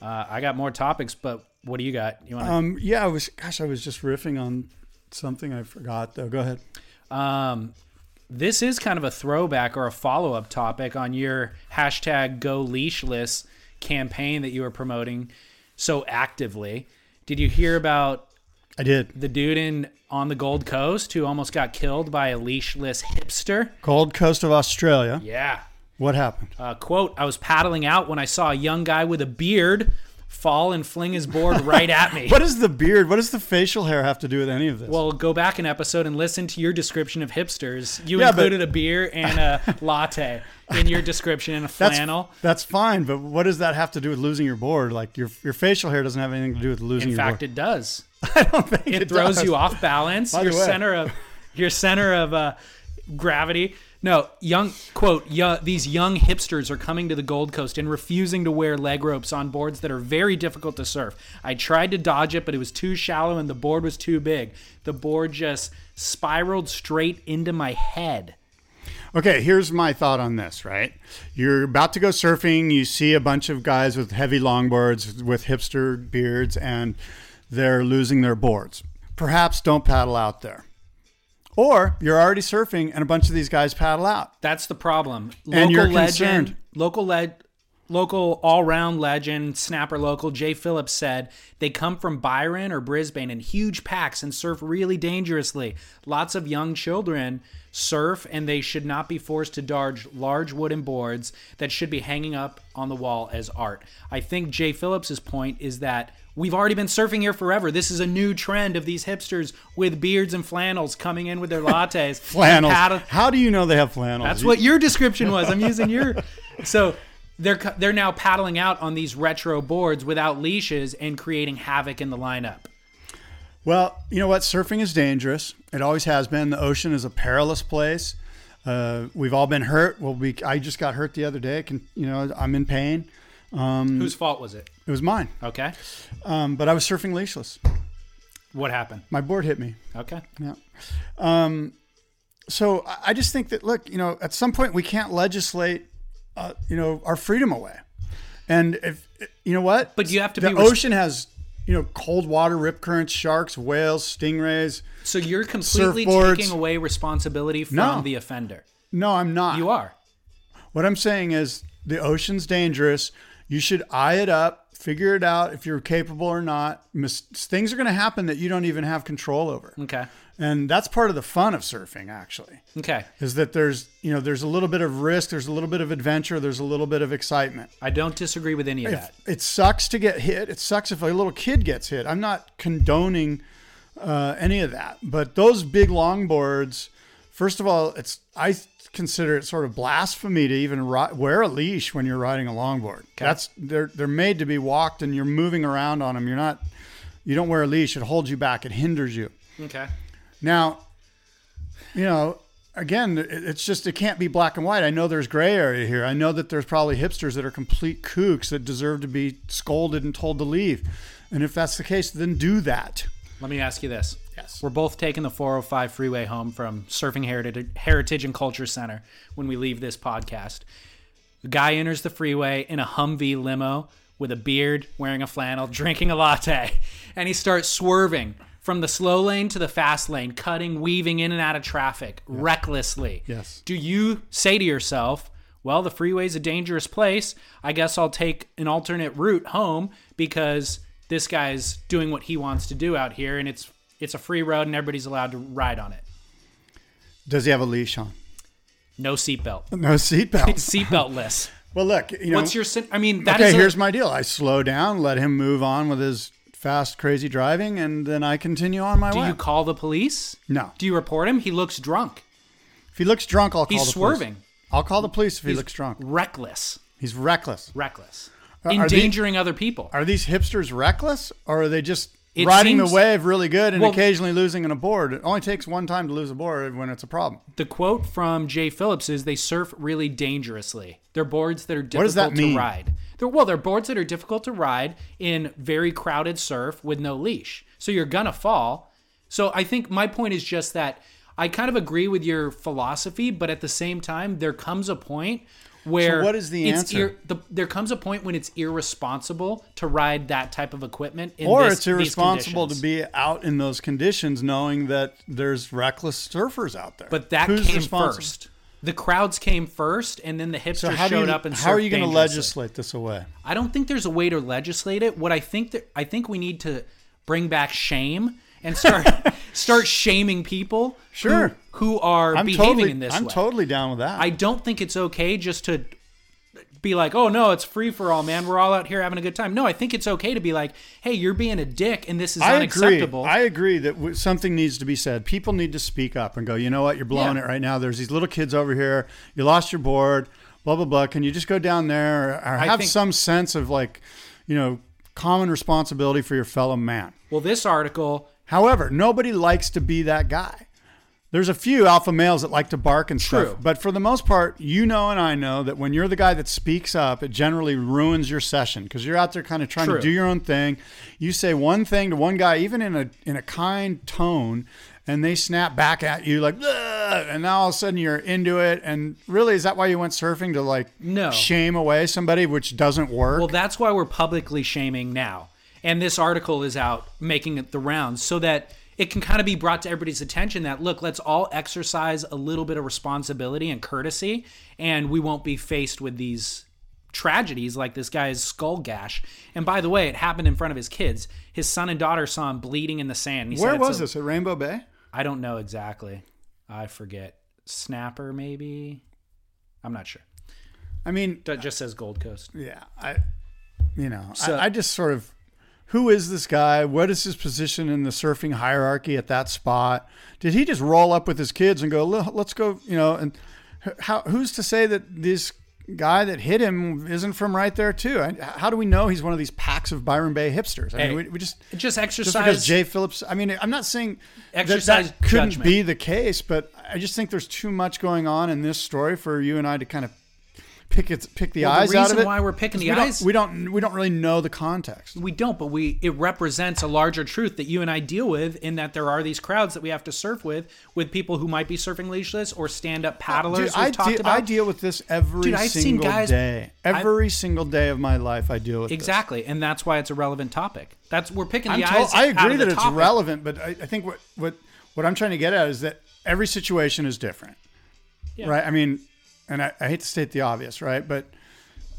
Uh, I got more topics, but what do you got? You want to? Um, yeah, I was. Gosh, I was just riffing on something I forgot. Though, go ahead. Um, this is kind of a throwback or a follow up topic on your hashtag Go Leashless campaign that you were promoting so actively. Did you hear about I did. the dude in on the Gold Coast who almost got killed by a leashless hipster? Gold Coast of Australia. Yeah. What happened? Uh, quote, I was paddling out when I saw a young guy with a beard fall and fling his board right at me. What does the beard? What does the facial hair have to do with any of this? Well, go back an episode and listen to your description of hipsters. You Yeah, but- included a beer and a latte in your description and a flannel. that's fine, but what does that have to do with losing your board? Like your your facial hair doesn't have anything to do with losing your In fact, board. it does. I don't think It, throws does. you off balance. By your center of your center of uh, gravity. No, young quote. These young hipsters are coming to the Gold Coast and refusing to wear leg ropes on boards that are very difficult to surf. I tried to dodge it, but it was too shallow and the board was too big. The board just spiraled straight into my head. Okay, here's my thought on this, right? You're about to go surfing, you see a bunch of guys with heavy longboards with hipster beards, and they're losing their boards. Perhaps don't paddle out there. Or you're already surfing and a bunch of these guys paddle out. That's the problem. And you're legend, concerned. local led, local all-round legend, snapper local Jay Phillips said they come from Byron or Brisbane in huge packs and surf really dangerously. Lots of young children surf and they should not be forced to dodge large wooden boards that should be hanging up on the wall as art. I think Jay Phillips's point is that We've already been surfing here forever. This is a new trend of these hipsters with beards and flannels coming in with their lattes. Flannels. Paddle- How do you know they have flannels? that's what your description was. I'm using your. So they're they're now paddling out on these retro boards without leashes and creating havoc in the lineup. Well, you know what? Surfing is dangerous. It always has been. The ocean is a perilous place. Uh, we've all been hurt. Well, we I just got hurt the other day. I can you know I'm in pain. Whose fault was it? It was mine, Okay. um, but I was surfing leashless. What happened? My board hit me. Okay. Yeah. Um, so I- just think that look, you know, at some point we can't legislate, uh, you know, our freedom away. And if you know what, But you have to the ocean has, you know, cold water, rip currents, sharks, whales, stingrays. So you're completely Surfboards. taking away responsibility from No. the offender. No, I'm not. You are. What I'm saying is the ocean's dangerous. You should eye it up, figure it out if you're capable or not. Mis- things are going to happen that you don't even have control over. Okay. And that's part of the fun of surfing actually. Okay. Is that there's, you know, there's a little bit of risk, there's a little bit of adventure, there's a little bit of excitement. I don't disagree with any of If that. it sucks to get hit. It sucks if a little kid gets hit. I'm not condoning uh, any of that, but those big longboards, first of all, it's I consider it sort of blasphemy to even ri- wear a leash when you're riding a longboard. That's they're they're made to be walked, and you're moving around on them. You're not. You don't wear a leash. It holds you back. It hinders you. Okay. Now, you know, again, it's just it can't be black and white. I know there's gray area here. I know that there's probably hipsters that are complete kooks that deserve to be scolded and told to leave. And if that's the case, then do that. Let me ask you this. Yes. We're both taking the 405 freeway home from Surfing Heritage, Heritage and Culture Center when we leave this podcast. The guy enters the freeway in a Humvee limo with a beard, wearing a flannel, drinking a latte, and he starts swerving from the slow lane to the fast lane, cutting, weaving in and out of traffic recklessly. Yes. Do you say to yourself, well, the freeway's a dangerous place. I guess I'll take an alternate route home because this guy's doing what he wants to do out here and it's it's a free road and everybody's allowed to ride on it. Does he have a leash on? No seatbelt. No seatbelt. Seatbeltless. well, look, you know. What's your sin- I mean, that is okay, a- here's my deal. I slow down, let him move on with his fast, crazy driving, and then I continue on my Do way. Do you call the police? no. Do you report him? He looks drunk. If he looks drunk, I'll call He's the police. swerving. I'll call the police if he looks drunk. Reckless. He's reckless. Reckless. Endangering other people. Are these hipsters reckless, or are they just It riding seems- the wave really good and Well- occasionally losing an board? It only takes one time to lose a board when it's a problem. The quote from Jay Phillips is they surf really dangerously. They're boards that are difficult that to ride. They're well, they're boards that are difficult to ride in very crowded surf with no leash. So you're gonna fall. So I think my point is just that I kind of agree with your philosophy, but at the same time, there comes a point where what is the it's answer? the, there comes a point when it's irresponsible to ride that type of equipment. In Or this- it's irresponsible to be out in those conditions knowing that there's reckless surfers out there. But that Who's came first. The crowds came first, and then the hipsters So showed you, up and how are you going to legislate this away? I don't think there's a way to legislate it. What I think that I think we need to bring back shame and start start shaming people Sure. who, who are I'm behaving totally, in this way. I'm way. totally down with that. I don't think it's okay just to be like, "Oh no, it's free for all, man. We're all out here having a good time." No, I think it's okay to be like, "Hey, you're being a dick and this is I unacceptable." agree. I agree that w- something needs to be said. People need to speak up and go, you know what, you're blowing Yeah. it right now. There's these little kids over here. You lost your board, blah, blah, blah. Can you just go down there or, or have think- some sense of like, you know, common responsibility for your fellow man? well, this article However, nobody likes to be that guy. There's a few alpha males that like to bark and True. stuff, but for the most part, you know and I know that when you're the guy that speaks up, it generally ruins your session because you're out there kind of trying True. to do your own thing. You say one thing to one guy, even in a in a kind tone, and they snap back at you like, "Ugh," and now all of a sudden you're into it. And really, is that why you went surfing to like No. shame away somebody, which doesn't work? Well, that's why we're publicly shaming now. And this article is out making it the rounds so that it can kind of be brought to everybody's attention that look, let's all exercise a little bit of responsibility and courtesy, and we won't be faced with these tragedies like this guy's skull gash. And by the way, it happened in front of his kids. His son and daughter saw him bleeding in the sand. He Where was a- this at Rainbow Bay? I don't know exactly. I forget. Snapper, maybe? I'm not sure. I mean, It just says Gold Coast. Yeah, I, you know, So- I, I just sort of, who is this guy? What is his position in the surfing hierarchy at that spot? Did he just roll up with his kids and go, let's go, you know, and how, who's to say that this guy that hit him isn't from right there too? I, how do we know he's one of these packs of Byron Bay hipsters? I Hey, mean, we, we just, Just just exercise. because Jay Phillips, I mean, I'm not saying that Exercise that couldn't judgment. be the case, but I just think there's too much going on in this story for you and I to kind of pick it, pick the Well, eyes the out of it. why we're picking the we don't- eyes- we don't we don't really know the context. We don't, but we it represents a larger truth that you and I deal with in that there are these crowds that we have to surf with, with people who might be surfing leashless or stand up paddlers. Dude, I, talked de- about. I deal with this every Dude, I've seen guys- day. Every single day of my life, I deal with this. exactly, and that's why it's a relevant topic. That's we're picking the told- eyes. I agree that it's topic. relevant, but I, I think what, what what I'm trying to get at is that every situation is different, Yeah. right? I mean, and I, I hate to state the obvious, right? But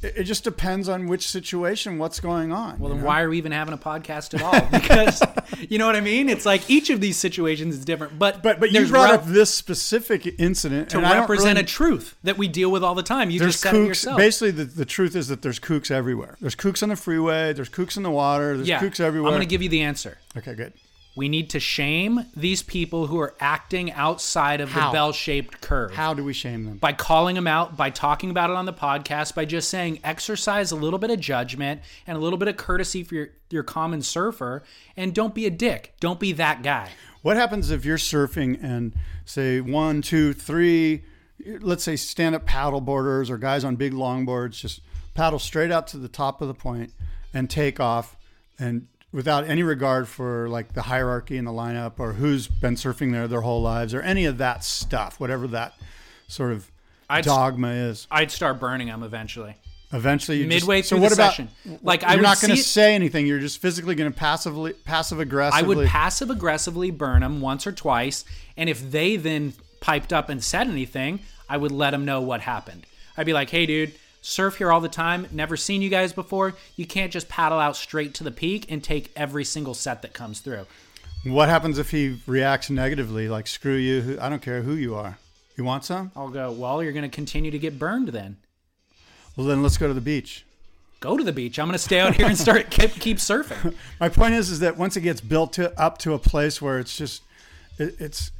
it, it just depends on which situation, what's going on. Well, then know? why are we even having a podcast at all? Because you know what I mean. It's like each of these situations is different, but But but you brought rep- up this specific incident to represent really- a truth that we deal with all the time. You just said it kooks. yourself. Basically, the, the truth is that there's kooks everywhere. There's kooks on the freeway. There's kooks in the water. There's yeah, kooks everywhere. I'm going to give you the answer. okay, good. We need to shame these people who are acting outside of How? the bell-shaped curve. How do we shame them? by calling them out, by talking about it on the podcast, by just saying exercise a little bit of judgment and a little bit of courtesy for your, your common surfer, and don't be a dick. Don't be that guy. What happens if you're surfing and say one, two, three, let's say stand up paddle boarders or guys on big longboards just paddle straight out to the top of the point and take off and without any regard for like the hierarchy in the lineup or who's been surfing there their whole lives or any of that stuff, whatever that sort of I'd- dogma is. I'd start burning them eventually. Eventually, you Midway just, through so what the about, session. Like, you're I am not going to say anything. You're just physically going to passively, passive aggressively. I would passive aggressively burn them once or twice, and if they then piped up and said anything, I would let them know what happened. I'd be like, "Hey, dude, surf here all the time. Never seen you guys before. You can't just paddle out straight to the peak and take every single set that comes through." What happens if he reacts negatively? Like, screw you. I don't care who you are. You want some? I'll go, "Well, you're going to continue to get burned then." Well, then let's go to the beach. Go to the beach. I'm going to stay out here and start keep, keep surfing. My point is, is that once it gets built to, up to a place where it's just, it, it's,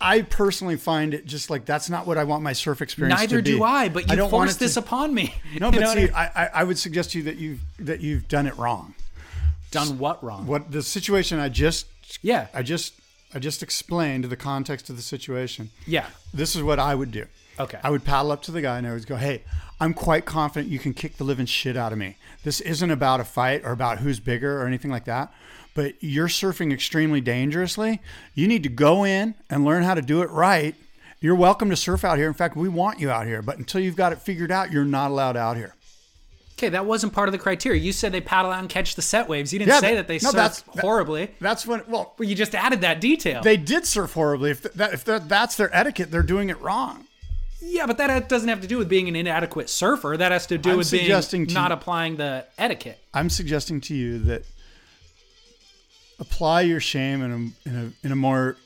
I personally find it just like that's not what I want my surf experience Neither to be. Neither do I, but you don't want forced it to- this upon me. No, but see, I- I, I, I would suggest to you that you've that you've done it wrong. done what wrong? What the situation I just Yeah. I just I just explained the context of the situation. Yeah. This is what I would do. Okay. I would paddle up to the guy and I would go, "Hey, I'm quite confident you can kick the living shit out of me. This isn't about a fight or about who's bigger or anything like that. But you're surfing extremely dangerously. You need to go in and learn how to do it right. You're welcome to surf out here. In fact, we want you out here. But until you've got it figured out, you're not allowed out here." Okay, that wasn't part of the criteria. You said they paddle out and catch the set waves. You didn't Yeah, say that they no, surf that's- that- horribly. That's when well, Well, you just added that detail. they did surf horribly. If that, if that, that's their etiquette, they're doing it wrong. yeah, but that doesn't have to do with being an inadequate surfer. That has to do I'm with being not applying the etiquette. I'm suggesting to you that apply your shame in a in a in a more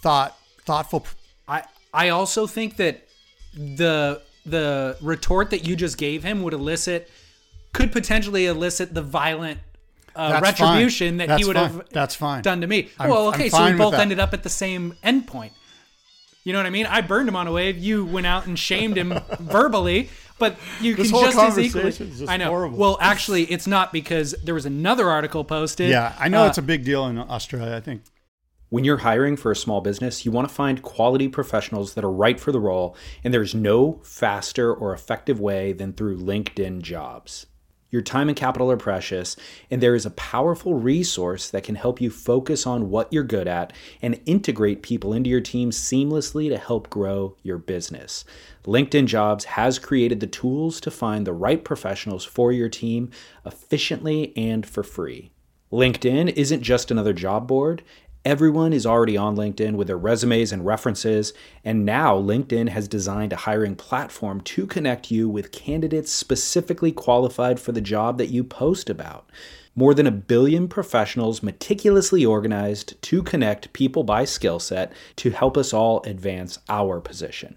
thought thoughtful. I I also think that the the retort that you just gave him would elicit could potentially elicit the violent uh, That's fine. retribution that That's he would fine. have That's fine. done to me. I'm- well, okay, so we both ended up at the same endpoint. You know what I mean? I burned him on a wave. You went out and shamed him verbally, but you This can whole just as equally. conversation is just I know. horrible. Well, actually, it's not because there was another article posted. Yeah, I know Uh, it's a big deal in Australia. I think When you're hiring for a small business, you want to find quality professionals that are right for the role, and there's no faster or effective way than through LinkedIn jobs. Your time and capital are precious, and there is a powerful resource that can help you focus on what you're good at and integrate people into your team seamlessly to help grow your business. LinkedIn Jobs has created the tools to find the right professionals for your team efficiently and for free. LinkedIn isn't just another job board. Everyone is already on LinkedIn with their resumes and references, and now LinkedIn has designed a hiring platform to connect you with candidates specifically qualified for the job that you post about. More than a billion professionals meticulously organized to connect people by skill set to help us all advance our position.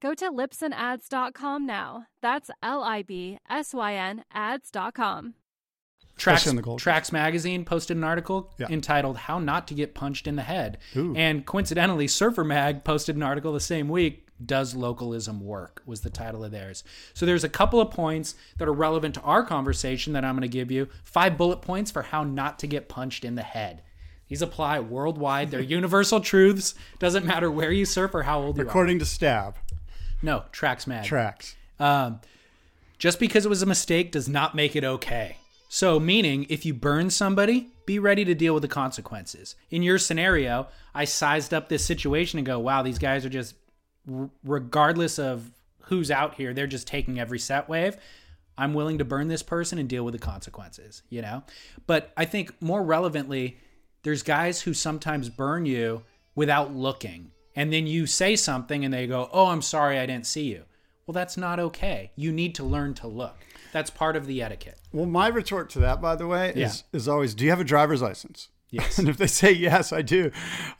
Go to libsynads.com now. That's L I B S Y N ads.com. Tracks, Especially in the Gold Tracks Magazine posted an article Yeah. entitled How Not to Get Punched in the Head. Ooh. And coincidentally, Surfer Mag posted an article the same week. Does localism work? Was the title of theirs. So there's a couple of points that are relevant to our conversation that I'm going to give you. Five bullet points for how not to get punched in the head. These apply worldwide. They're universal truths. Doesn't matter where you surf or how old you are. According to Stab No, Tracks Mag. tracks. Um, just because it was a mistake does not make it okay. So, meaning if you burn somebody, be ready to deal with the consequences. In your scenario, I sized up this situation and go, wow, these guys are just, regardless of who's out here, they're just taking every set wave. I'm willing to burn this person and deal with the consequences, you know? But I think more relevantly, there's guys who sometimes burn you without looking. And then you say something and they go, oh, I'm sorry, I didn't see you. Well, that's not okay. You need to learn to look. That's part of the etiquette. Well, my retort to that, by the way, is Yeah. is always, do you have a driver's license? Yes. And if they say yes, I do,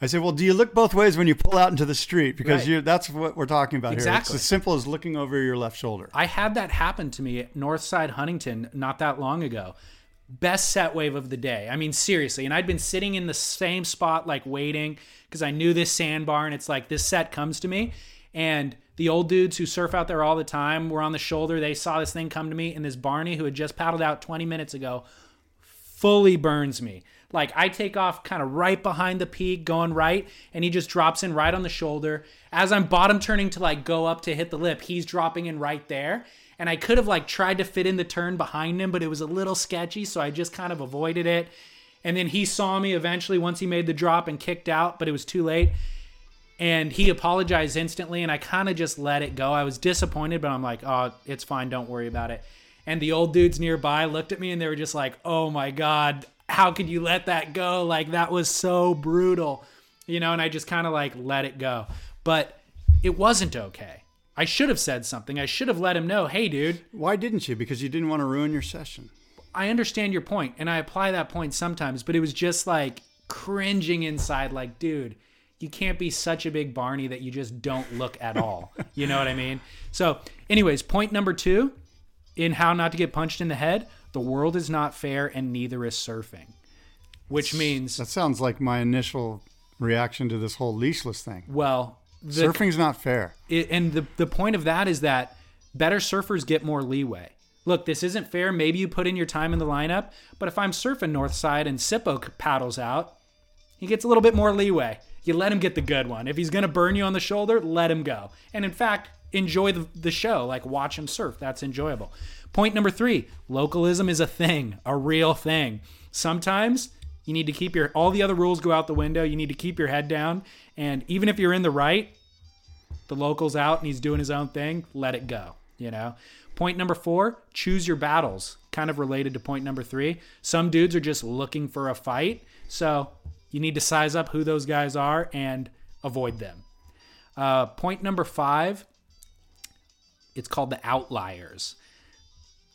I say, well, do you look both ways when you pull out into the street? Because Right. that's what we're talking about here. Exactly. It's as simple as looking over your left shoulder. I had that happen to me at Northside Huntington not that long ago. Best set wave of the day. I mean, seriously. And I'd been sitting in the same spot, like waiting, because I knew this sandbar, and it's like this set comes to me. And the old dudes who surf out there all the time were on the shoulder. They saw this thing come to me, and this Barney who had just paddled out 20 minutes ago fully burns me. Like I take off kind of right behind the peak, going right, and he just drops in right on the shoulder. As I'm bottom turning to like go up to hit the lip, he's dropping in right there. And I could have like tried to fit in the turn behind him, but it was a little sketchy, so I just kind of avoided it. And then he saw me eventually once he made the drop and kicked out, but it was too late. And he apologized instantly, and I kind of just let it go. I was disappointed, but I'm like, oh, it's fine, don't worry about it. And the old dudes nearby looked at me and they were just like, oh my God, how could you let that go? Like, that was so brutal, you know? And I just kind of like let it go. But it wasn't okay. I should have said something. I should have let him know, hey, dude, Why didn't you? Because you didn't want to ruin your session. I understand your point, and I apply that point sometimes, but it was just like cringing inside, like, dude, you can't be such a big Barney that you just don't look at all. you know what I mean? So, anyways, point number two in how not to get punched in the head the world is not fair, and neither is surfing, which means, That sounds like my initial reaction to this whole leashless thing. well, the, Surfing's not fair. it, and the the point of that is that better surfers get more leeway. Look, this isn't fair. Maybe you put in your time in the lineup, but if I'm surfing Northside and Sippo paddles out, he gets a little bit more leeway. You let him get the good one. If he's going to burn you on the shoulder, let him go. And in fact, enjoy the, the show. Like watch him surf. That's enjoyable. Point number three localism is a thing, a real thing. Sometimes you need to keep your, all the other rules go out the window. You need to keep your head down. And even if you're in the right, the local's out and he's doing his own thing, let it go. You know. Point number four: choose your battles. Kind of related to point number three. Some dudes are just looking for a fight, so you need to size up who those guys are and avoid them. Uh, point number five: it's called the outliers.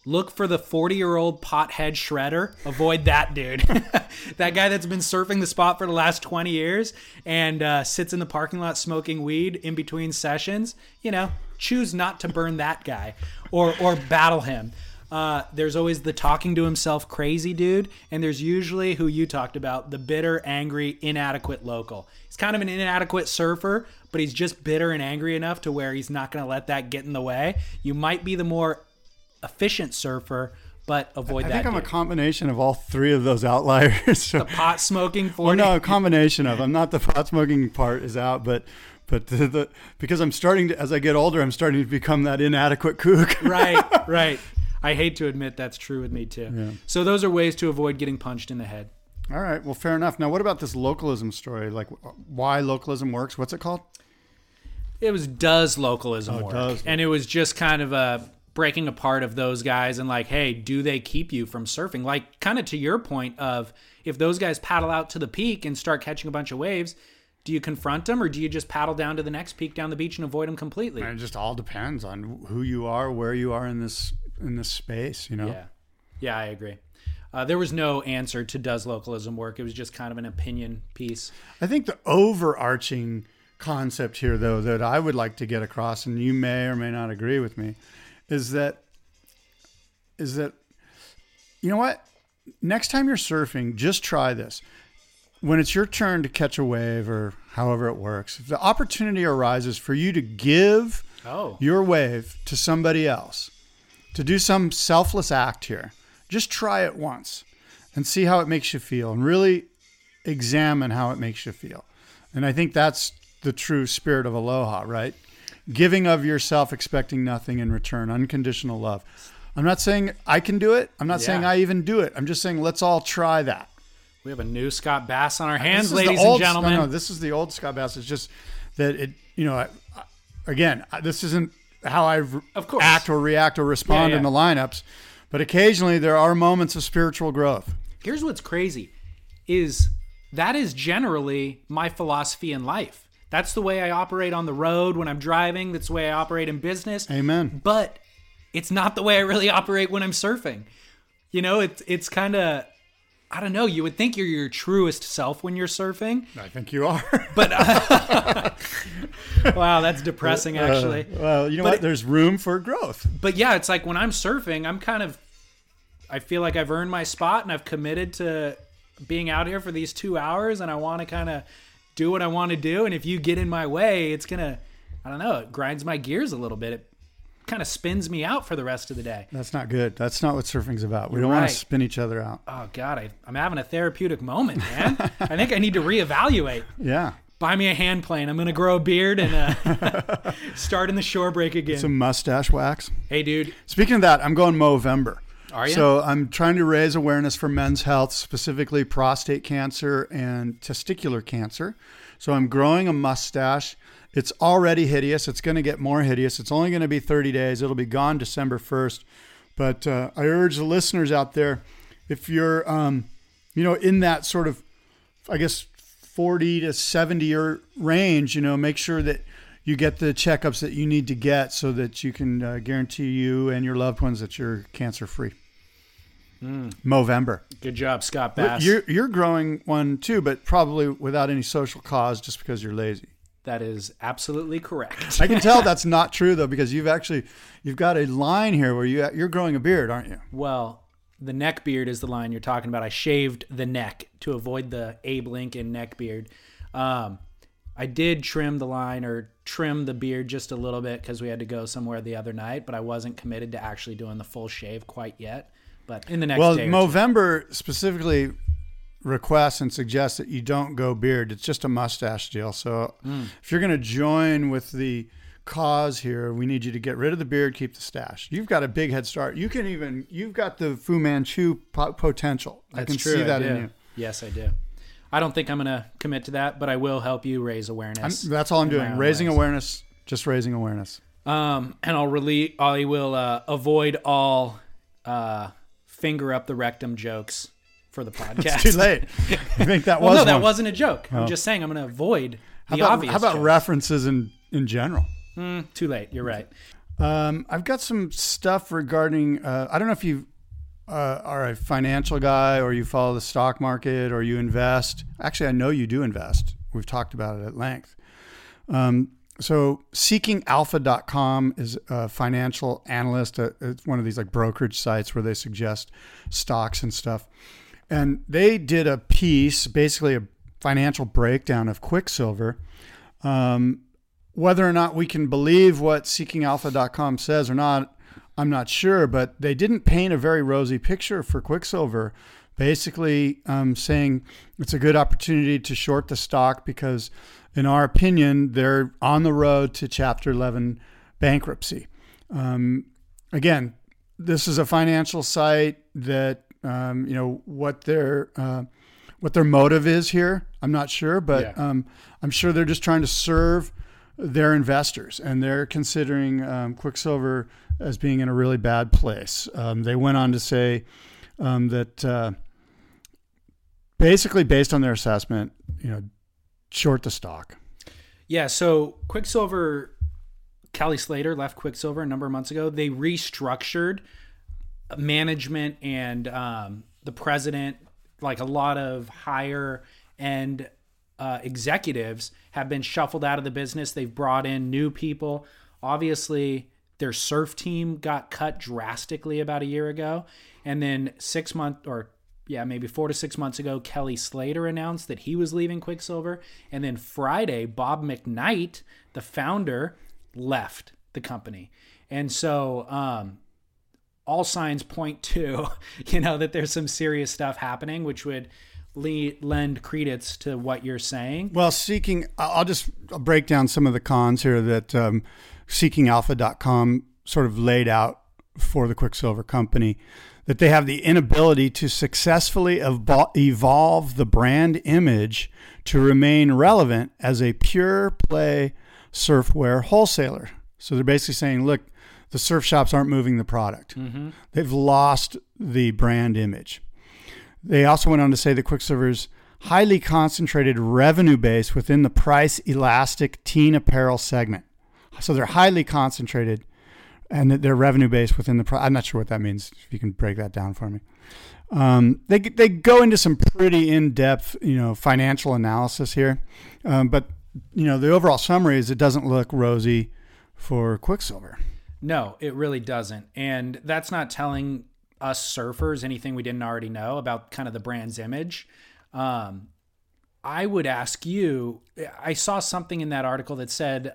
Look for the 40 year old pothead shredder. Avoid that dude. that guy that's been surfing the spot for the last 20 years and uh, sits in the parking lot smoking weed in between sessions. You know, choose not to burn that guy or, or battle him. Uh, there's always the talking to himself crazy dude, and there's usually who you talked about the bitter, angry, inadequate local. He's kind of an inadequate surfer, but he's just bitter and angry enough to where he's not going to let that get in the way. You might be the more efficient surfer, but avoid I that. I think I'm a combination of all three of those outliers. so, the pot smoking well, no, a combination of. I'm not the pot smoking part is out, but but the, the because I'm starting to as I get older, I'm starting to become that inadequate kook. right, right. I hate to admit that's true with me too. Yeah. So those are ways to avoid getting punched in the head. All right, well, fair enough. Now, what about this localism story? Like, uh, why localism works? What's it called? It was does localism Oh, work? does and it was just kind of a breaking apart of those guys and like, hey, do they keep you from surfing? Like, kind of to your point of if those guys paddle out to the peak and start catching a bunch of waves, do you confront them or do you just paddle down to the next peak down the beach and avoid them completely? And it just all depends on who you are, where you are in this in this space. You know. Yeah, yeah, I agree. Uh, there was no answer to does localism work. It was just kind of an opinion piece. I think the overarching concept here, though, that I would like to get across, and you may or may not agree with me, is that is that you know what? Next time you're surfing, just try this. When it's your turn to catch a wave or however it works, if the opportunity arises for you to give Oh, your wave to somebody else, to do some selfless act here, just try it once and see how it makes you feel and really examine how it makes you feel. And I think that's the true spirit of aloha, right? Giving of yourself, expecting nothing in return, unconditional love. I'm not saying I can do it. I'm not saying I even do it. I'm just saying let's all try that. we have a new Scott Bass on our hands, ladies old- and gentlemen. No, no, this is the old Scott Bass. It's just that it, you know, I, I- again, I- this isn't how I Of course. act or react or respond Yeah, in the lineups, but occasionally there are moments of spiritual growth. Here's what's crazy is that is generally my philosophy in life. That's the way I operate on the road when I'm driving. That's the way I operate in business. Amen. But it's not the way I really operate when I'm surfing. You know, it's it's kind of I don't know. You would think you're your truest self when you're surfing. I think you are. But wow, that's depressing uh, actually. well, you know But what? it- There's room for growth. but yeah, it's like when I'm surfing, I'm kind of I feel like I've earned my spot and I've committed to being out here for these 2 hours and I want to kind of do what I want to do and if you get in my way, it's going to I don't know, it grinds my gears a little bit. It kind of spins me out for the rest of the day. That's not good. That's not what surfing's about. We don't want to spin each other out. Oh god, I, I'm having a therapeutic moment, man. I think I need to reevaluate. Yeah. Buy me a hand plane. I'm gonna grow a beard and uh, start in the shore break again. Some mustache wax. hey, dude. Speaking of that, I'm going Movember. Are ya? So I'm trying to raise awareness for men's health, specifically prostate cancer and testicular cancer. So I'm growing a mustache. It's already hideous. It's going to get more hideous. It's only going to be 30 days. It'll be gone December 1st. But uh, I urge the listeners out there, if you're, um, you know, in that sort of, I guess, 40 to 70 year range, you know, make sure that you get the checkups that you need to get so that you can uh, guarantee you and your loved ones that you're cancer free. Movember. Good job, Scott Bass. You're you're growing one too, but probably without any social cause, just because you're lazy. that is absolutely correct. I can tell that's not true though, because you've actually you've got a line here where you you're growing a beard, aren't you? well, the neck beard is the line you're talking about. I shaved the neck to avoid the Abe Lincoln neck beard. Um, I did trim the line or trim the beard just a little bit because we had to go somewhere the other night, but I wasn't committed to actually doing the full shave quite yet. But in the next Well, day or two. Movember specifically requests and suggests that you don't go beard. It's just a mustache deal. So Hmm. if you're going to join with the cause here, we need you to get rid of the beard, keep the stash. You've got a big head start. You can even you've got the Fu Manchu po- potential. I can true, see that in you. Yes, I do. I don't think I'm going to commit to that, but I will help you raise I'm, awareness. that's all I'm doing. Raising ways. awareness, just raising awareness. Um, and I'll really, I will uh, avoid all uh, finger up the rectum jokes for the podcast. Too late. I think that well, was no, that one. wasn't a joke. I'm just saying I'm going to avoid How the about, obvious. how about joke. references in in general? Mm, too late. You're right. Um, I've got some stuff regarding. Uh, I don't know if you uh, are a financial guy or you follow the stock market or you invest. Actually, I know you do invest. We've talked about it at length. Um, so, seekingalpha.com is a financial analyst. It's one of these like brokerage sites where they suggest stocks and stuff. And they did a piece, basically a financial breakdown of Quiksilver. Um, whether or not we can believe what seekingalpha.com says or not, I'm not sure, but they didn't paint a very rosy picture for Quiksilver. Basically, um, saying it's a good opportunity to short the stock because, in our opinion, they're on the road to Chapter 11 bankruptcy. Um, again, this is a financial site that um, you know what their uh, what their motive is here. I'm not sure, but Yeah. um, I'm sure they're just trying to serve their investors, and they're considering um, Quiksilver as being in a really bad place. Um, they went on to say um, that uh, basically, based on their assessment, you know, short the stock. Yeah. So Quiksilver, Kelly Slater left Quiksilver a number of months ago. They restructured management and um, the president, like a lot of higher end uh, executives have been shuffled out of the business. They've brought in new people. Obviously, their surf team got cut drastically about a year ago. And then six months or yeah, maybe four to six months ago, Kelly Slater announced that he was leaving Quiksilver. And then Friday, Bob McKnight, the founder, left the company. And so um, all signs point to, you know, that there's some serious stuff happening, which would lend credence to what you're saying. Well, seeking, I'll just break down some of the cons here that um, seekingalpha.com sort of laid out for the Quiksilver company that they have the inability to successfully evolve the brand image to remain relevant as a pure play surfwear wholesaler. So they're basically saying, look, the surf shops aren't moving the product. Mm-hmm. They've lost the brand image. They also went on to say that Quiksilver's highly concentrated revenue base within the price elastic teen apparel segment. So they're highly concentrated and their revenue base within the. I'm not sure what that means. If you can break that down for me. Um, they they go into some pretty in depth, you know, financial analysis here, um, but you know the overall summary is it doesn't look rosy for Quiksilver. No, it really doesn't, and that's not telling us surfers anything we didn't already know about kind of the brand's image. Um, I would ask you. I saw something in that article that said.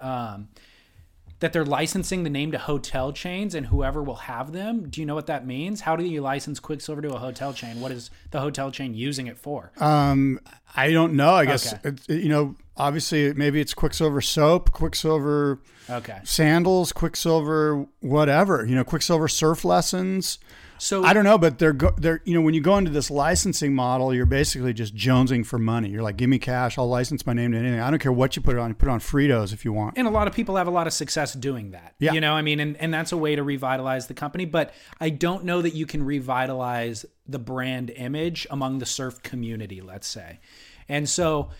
That they're licensing the name to hotel chains and whoever will have them. Do you know what that means? How do you license Quiksilver to a hotel chain? What is the hotel chain using it for? Um, I don't know. I guess okay. it, you know. Obviously, maybe it's Quiksilver soap, Quiksilver okay. sandals, Quiksilver whatever. You know, Quiksilver surf lessons. So I don't know, but they're go, they're you know when you go into this licensing model, you're basically just jonesing for money. You're like, give me cash, I'll license my name to anything. I don't care what you put it on. You put it on Fritos if you want. And a lot of people have a lot of success doing that. Yeah. You know, I mean, and, and that's a way to revitalize the company. But I don't know that you can revitalize the brand image among the surf community, let's say. And so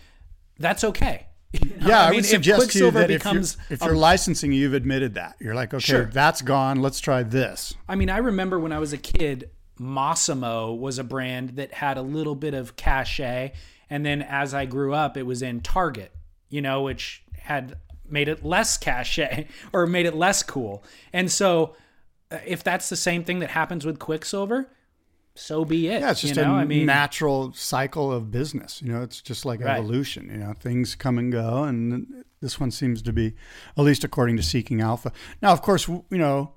that's okay. Yeah, I, I mean, would suggest to you that if you're, if you're a, licensing, you've admitted that. You're like, okay, sure. that's gone. Let's try this. I mean, I remember when I was a kid, Mossimo was a brand that had a little bit of cachet. And then as I grew up, it was in Target, you know, which had made it less cachet or made it less cool. And so uh, if that's the same thing that happens with Quiksilver, so be it. Yeah, it's just you know? a I mean, natural cycle of business. You know, it's just like right. evolution. You know, things come and go, and this one seems to be, at least according to Seeking Alpha. Now, of course, you know,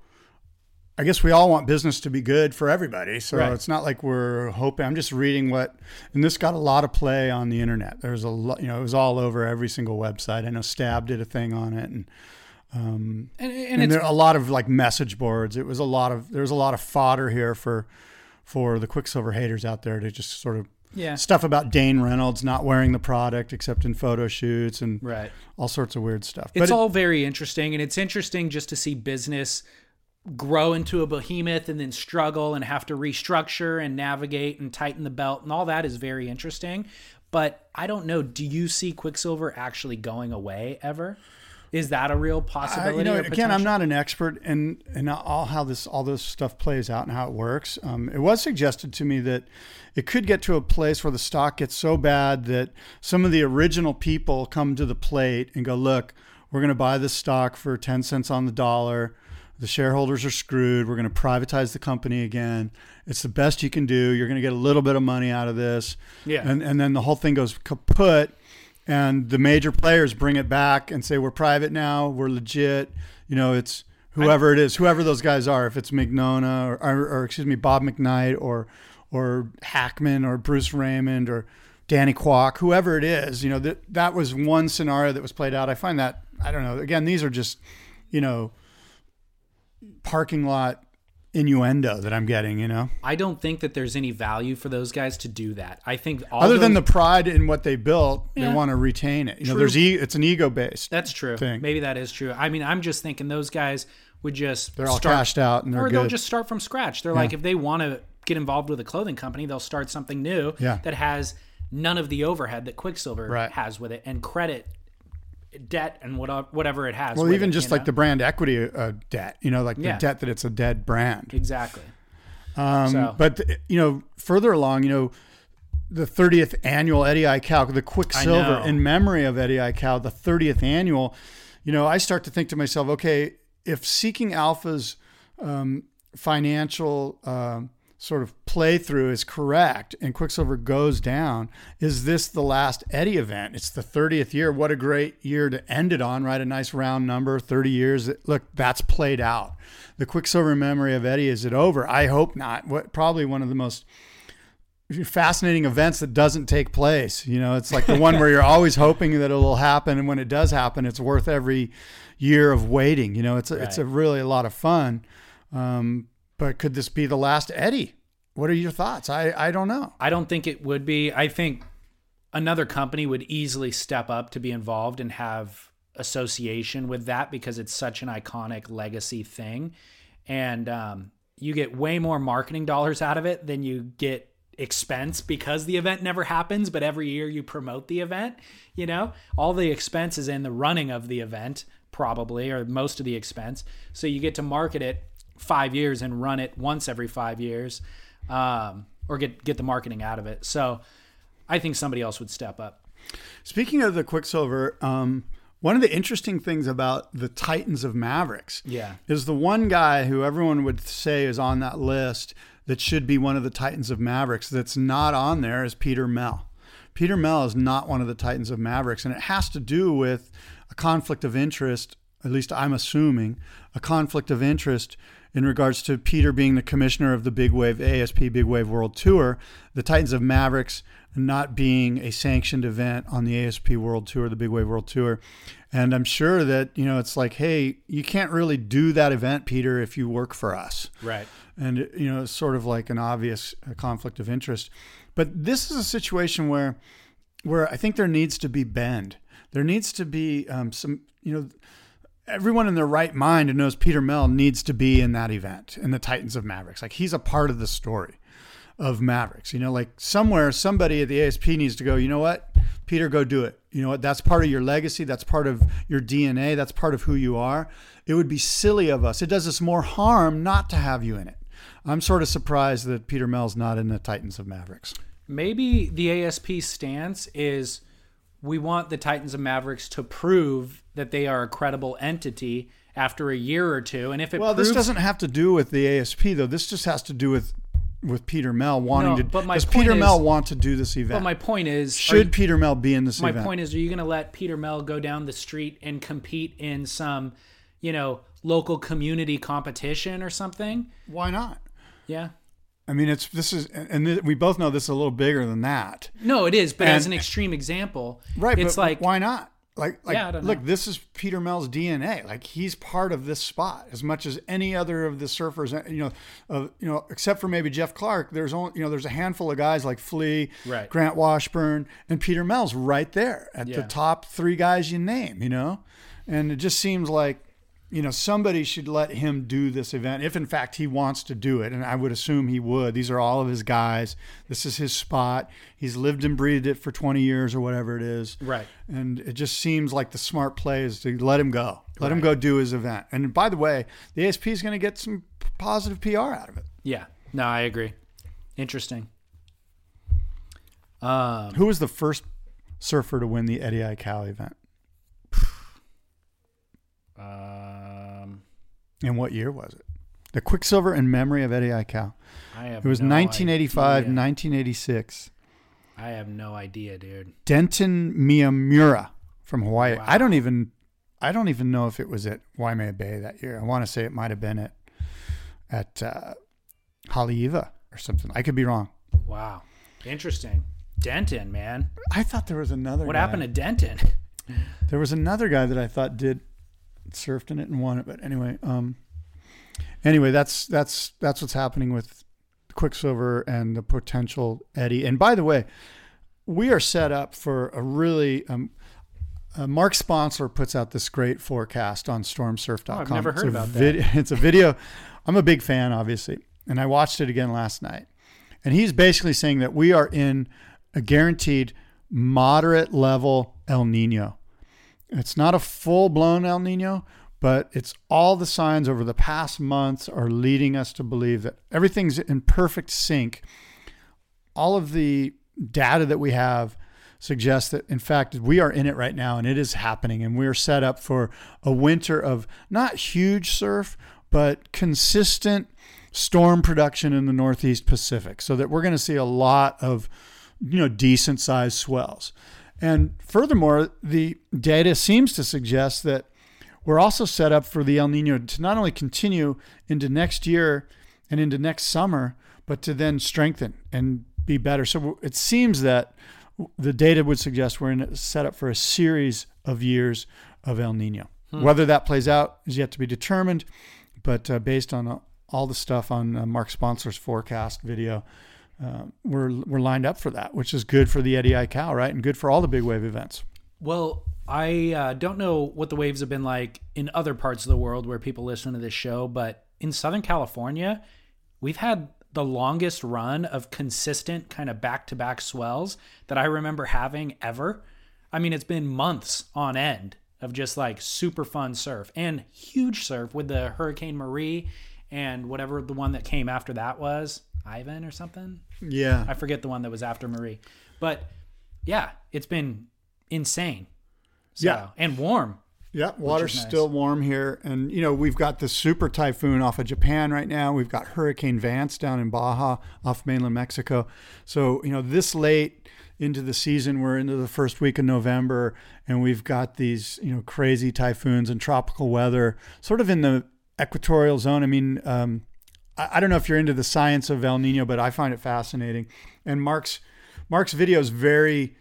I guess we all want business to be good for everybody. So right. it's not like we're hoping. I'm just reading what, and this got a lot of play on the internet. There's a lot, you know, it was all over every single website. I know Stab did a thing on it, and um, and, and, and there a lot of like message boards. It was a lot of there's a lot of fodder here for for the Quiksilver haters out there to just sort of yeah. stuff about Dane Reynolds not wearing the product except in photo shoots and right. all sorts of weird stuff. It's but all it, very interesting, and it's interesting just to see business grow into a behemoth and then struggle and have to restructure and navigate and tighten the belt and all that is very interesting. But I don't know. Do you see Quiksilver actually going away ever? Is that a real possibility? Uh, you know, again, I'm not an expert in in all how this all this stuff plays out and how it works. Um, it was suggested to me that it could get to a place where the stock gets so bad that some of the original people come to the plate and go, "Look, we're going to buy this stock for 10 cents on the dollar. The shareholders are screwed. We're going to privatize the company again. It's the best you can do. You're going to get a little bit of money out of this." Yeah. And and then the whole thing goes kaput and the major players bring it back and say we're private now, we're legit. You know, it's whoever it is, whoever those guys are. If it's Mignogna or, or, or excuse me, Bob McKnight or or Hakman or Bruce Raymond or Danny Kwok, whoever it is, you know, that that was one scenario that was played out. I find that I don't know. Again, these are just, you know, parking lot innuendo that I'm getting. You know, I don't think that there's any value for those guys to do that. I think all other than the pride in what they built, Yeah. they want to retain it. You know, there's e- it's an ego based. that's true. thing. Maybe that is true. I mean, I'm just thinking those guys would just They're all start, cashed out and they're or they'll just start from scratch. They're like, if they want to get involved with a clothing company, they'll start something new Yeah. that has none of the overhead that Quiksilver Right. has with it, and credit, debt, and what, whatever it has. well, even it, just like know? the brand equity uh, debt. You know, like Yeah. the debt that it's a dead brand. exactly. Um, So- But you know, further along, you know, the 30th annual Eddie Aikau, the Quiksilver in memory of Eddie Aikau, the 30th annual. You know, I start to think to myself, okay, if Seeking Alpha's um, financial um, sort of playthrough is correct and Quiksilver goes down, is this the last Eddie event? It's the 30th year. What a great year to end it on, right? A nice round number, 30 years. Look, that's played out. The Quiksilver memory of Eddie, is it over? I hope not. What probably one of the most fascinating events that doesn't take place. You know, it's like the one where you're always hoping that it'll happen, and when it does happen, it's worth every year of waiting. You know, it's a, it's a really a lot of fun. Um, but could this be the last Eddie? What are your thoughts? I I don't know. I don't think it would be. I think another company would easily step up to be involved and have association with that because it's such an iconic legacy thing. And um, you get way more marketing dollars out of it than you get expense because the event never happens, but every year you promote the event. You know, all the expense is in the running of the event, probably, or most of the expense. So you get to market it five years and run it once every five years, um, or get get the marketing out of it. So I think somebody else would step up. Speaking of the Quiksilver, um, one of the interesting things about the Titans of Mavericks Yeah. is the one guy who everyone would say is on that list that should be one of the Titans of Mavericks that's not on there is Peter Mel. Peter Mel is not one of the Titans of Mavericks, and it has to do with a conflict of interest, at least I'm assuming, a conflict of interest in regards to Peter being the commissioner of the Big Wave ASP Big Wave World Tour, the Titans of Mavericks not being a sanctioned event on the ASP World Tour, the Big Wave World Tour. And I'm sure that, you know, it's like, hey, you can't really do that event, Peter, if you work for us Right. and you know it's sort of like an obvious uh, conflict of interest but this is a situation where where i think there needs to be bend there needs to be um, some you know everyone in their right mind knows peter mel needs to be in that event in the titans of mavericks. Like he's a part of the story of mavericks you know? Like somewhere somebody at the asp needs to go you know what? Peter go do it. You know what? That's part of your legacy. That's part of your dna that's part of who you are. It would be silly of us. It does us more harm not to have you in it. I'm sort of surprised that peter mel's not in the titans of mavericks. Maybe the ASP stance is we want the Titans of Mavericks to prove that they are a credible entity after a year or two. And if it well proves, this doesn't have to do with the asp though this just has to do with with peter mel wanting No, to but my does peter is- mel want to do this event? but my point is, should you- peter mel be in this event? my event point is, are you going to let Peter Mel go down the street and compete in some, you know, local community competition or something? why not Yeah. I mean, it's this is, and th- we both know this is a little bigger than that, No, it is, but as an extreme example, right? It's but like why not? Like, like Yeah, look, know. this is Peter Mel's DNA. Like, he's part of this spot as much as any other of the surfers. You know, uh, you know, except for maybe Jeff Clark. There's only, you know, there's a handful of guys like Flea, Right. Grant Washburn, and Peter Mel's right there at the top three guys you name. You know, and it just seems like. You know, somebody should let him do this event if, in fact, he wants to do it. And I would assume he would. These are all of his guys. This is his spot. He's lived and breathed it for 20 years or whatever it is. Right. And it just seems like the smart play is to let him go. Let him go do his event. And by the way, the ASP is going to get some positive PR out of it. yeah. No, I agree. Interesting. Um, Who was the first surfer to win the Eddie Aikau event? um, And what year was it? The Quiksilver in memory of Eddie Aikau. I have It was no 1985, idea. 1986. I have no idea, dude. Denton Miyamura from Hawaii. Wow. I don't even I don't even know if it was at Waimea Bay that year. I want to say it might have been at at uh, Haleiwa or something. I could be wrong. Wow. Interesting. Denton, man. I thought there was another. What guy. happened to Denton? There was another guy that I thought did surfed in it and won it, but anyway, um, anyway, that's that's that's what's happening with Quiksilver and the potential Eddie. And by the way, we are set up for a really um, uh, Mark Sponsler puts out this great forecast on stormsurf.com. Oh, I've never heard about vid- It's a video. I'm a big fan, obviously, and I watched it again last night. And he's basically saying that we are in a guaranteed moderate level El Nino. It's not a full blown El Nino, but it's all the signs over the past months are leading us to believe that everything's in perfect sync. All of the data that we have suggests that, in fact, we are in it right now and it is happening. And we're set up for a winter of not huge surf, but consistent storm production in the Northeast Pacific. So that we're going to see a lot of, you know, decent sized swells. And furthermore, the data seems to suggest that we're also set up for the El Nino to not only continue into next year and into next summer, but to then strengthen and be better. So it seems that the data would suggest we're in a set up for a series of years of El Nino. Whether that plays out is yet to be determined, but uh, based on uh, all the stuff on uh, Mark Sponsler's forecast video, uh, we're we're lined up for that, which is good for the Eddie Aikau, right, and good for all the big wave events. Well, I uh, don't know what the waves have been like in other parts of the world where people listen to this show, but in Southern California, we've had the longest run of consistent kind of back to back swells that I remember having ever. I mean, it's been months on end of just like super fun surf and huge surf with the Hurricane Marie and whatever the one that came after that was Ivan or something. Yeah, I forget the one that was after Marie. But yeah, it's been insane. So, Yeah. And warm. Yeah, water's nice. still warm here. And, you know, we've got the super typhoon off of Japan right now. We've got Hurricane Vance down in Baja off mainland Mexico. So, you know, this late into the season, we're into the first week of November, and we've got these, you know, crazy typhoons and tropical weather sort of in the equatorial zone. I mean, um, I, I don't know if you're into the science of El Nino, but I find it fascinating. And Mark's Mark's video is very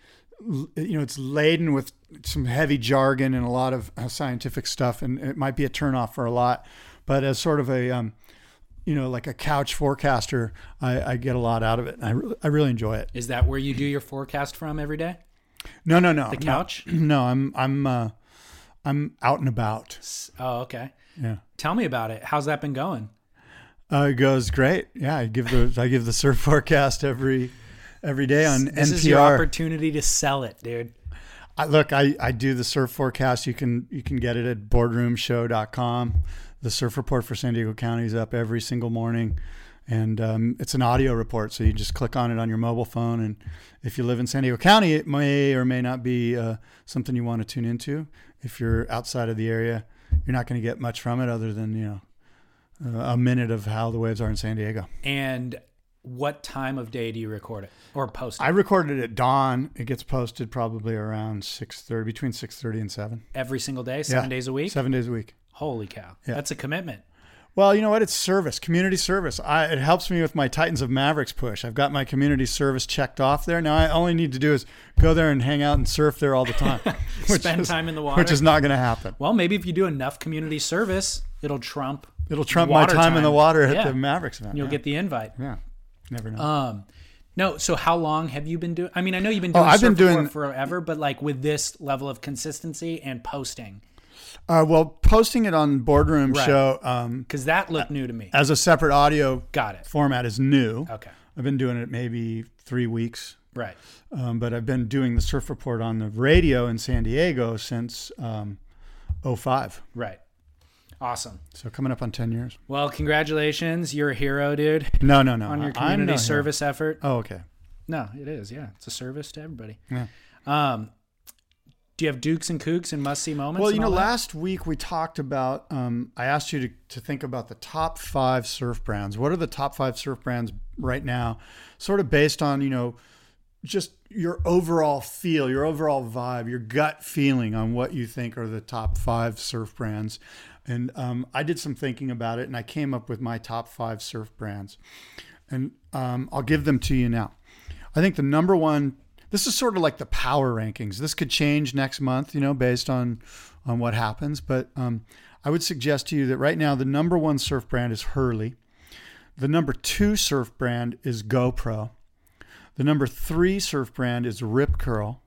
you know, it's laden with some heavy jargon and a lot of uh, scientific stuff, and it might be a turnoff for a lot. But as sort of a, um, you know, like a couch forecaster, I, I get a lot out of it. And I, re- I really enjoy it. Is that where you do your forecast from every day? No, no, no. The couch? No, no I'm, I'm, uh, I'm out and about. Oh, okay. Yeah. Tell me about it. How's that been going? Uh, it goes great. Yeah, I give the I give the surf forecast every every day on This NPR. is your opportunity to sell it, dude. I, look, I, I do the surf forecast. You can you can get it at boardroomshow.com. The surf report for San Diego County is up every single morning, and um, it's an audio report. So you just click on it on your mobile phone, and if you live in San Diego County, it may or may not be uh, something you want to tune into. If you're outside of the area, you're not going to get much from it other than you know Uh, a minute of how the waves are in San Diego. And what time of day do you record it or post it? I recorded it at dawn. It gets posted probably around six thirty, between six thirty and seven. every single day, seven Yeah. days a week? Seven days a week. Holy cow. Yeah. That's a commitment. Well, you know what? It's service, community service. I, it helps me with my Titans of Mavericks push. I've got my community service checked off there. Now, I I need to do is go there and hang out and surf there all the time. Spend is- time in the water. Which is not going to happen. Well, maybe if you do enough community service, it'll trump. It'll trump my time, in the water at Yeah. the Mavericks event. You'll yeah. get the invite. yeah. Never know. Um, no. So how long have you been doing? I mean, I know you've been Oh, doing. I've been doing- forever, but like with this level of consistency and posting, Uh, well, posting it on Boardroom Right. Show um, because that looked new to me. as a separate audio Got it. format is new. Okay. I've been doing it maybe three weeks. Right. Um, but I've been doing the surf report on the radio in San Diego since um, 05. Right. Awesome. So coming up on 10 years. Well, congratulations. You're a hero, dude, No, no, no. on your community no hero. service effort. Oh, okay. No, it is. Yeah. It's a service to everybody. Yeah. Um, do you have dukes and kooks and must see moments? Well, you know, that? last week we talked about, um, I asked you to, to think about the top five surf brands. What are the top five surf brands right now? Sort of based on, you know, just your overall feel, your overall vibe, your gut feeling on what you think are the top five surf brands. And um, I did some thinking about it and I came up with my top five surf brands. And um, I'll give them to you now. I think the number one, this is sort of like the power rankings. This could change next month, you know, based on on what happens. But um, I would suggest to you that right now the number one surf brand is Hurley. The number two surf brand is GoPro. The number three surf brand is Rip Curl.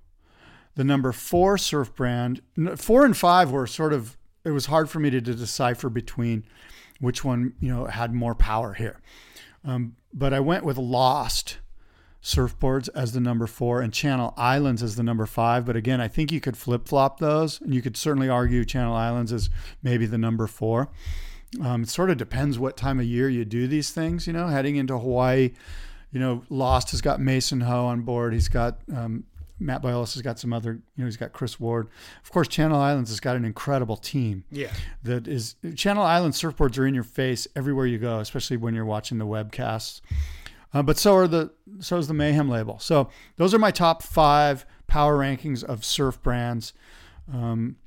The number four surf brand, four and five were sort of, it was hard for me to, to decipher between which one, you know, had more power here. Um, but I went with Lost surfboards as the number four and Channel Islands as the number five. But again, I think you could flip flop those, and you could certainly argue Channel Islands is maybe the number four. Um, it sort of depends what time of year you do these things. You know, heading into Hawaii, you know, Lost has got Mason Ho on board. He's got um, Matt Biolos has got some other, you know, he's got Chris Ward. Of course, Channel Islands has got an incredible team. Yeah. That is, Channel Islands surfboards are in your face everywhere you go, especially when you're watching the webcasts. Uh, but so are the, so is the Mayhem label. So those are my top five power rankings of surf brands. Um,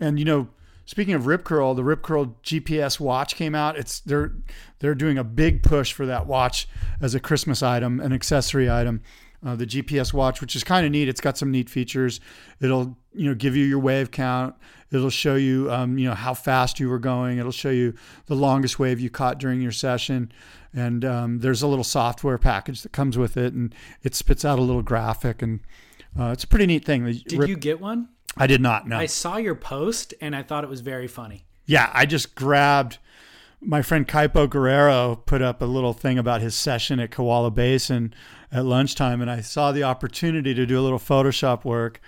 and you know, speaking of Rip Curl, the Rip Curl GPS watch came out. It's they're they're doing a big push for that watch as a Christmas item, an accessory item uh, the GPS watch, which is kind of neat. It's got some neat features. It'll you know give you your wave count. It'll show you um, you know how fast you were going. It'll show you the longest wave you caught during your session. And um, there's a little software package that comes with it, and it spits out a little graphic, and uh, it's a pretty neat thing. Did Rip- you get one? I did not. No. I saw your post, and I thought it was very funny. Yeah, I just grabbed my friend Kaipo Guerrero put up a little thing about his session at Kewalo Basin at lunchtime, and I saw the opportunity to do a little Photoshop work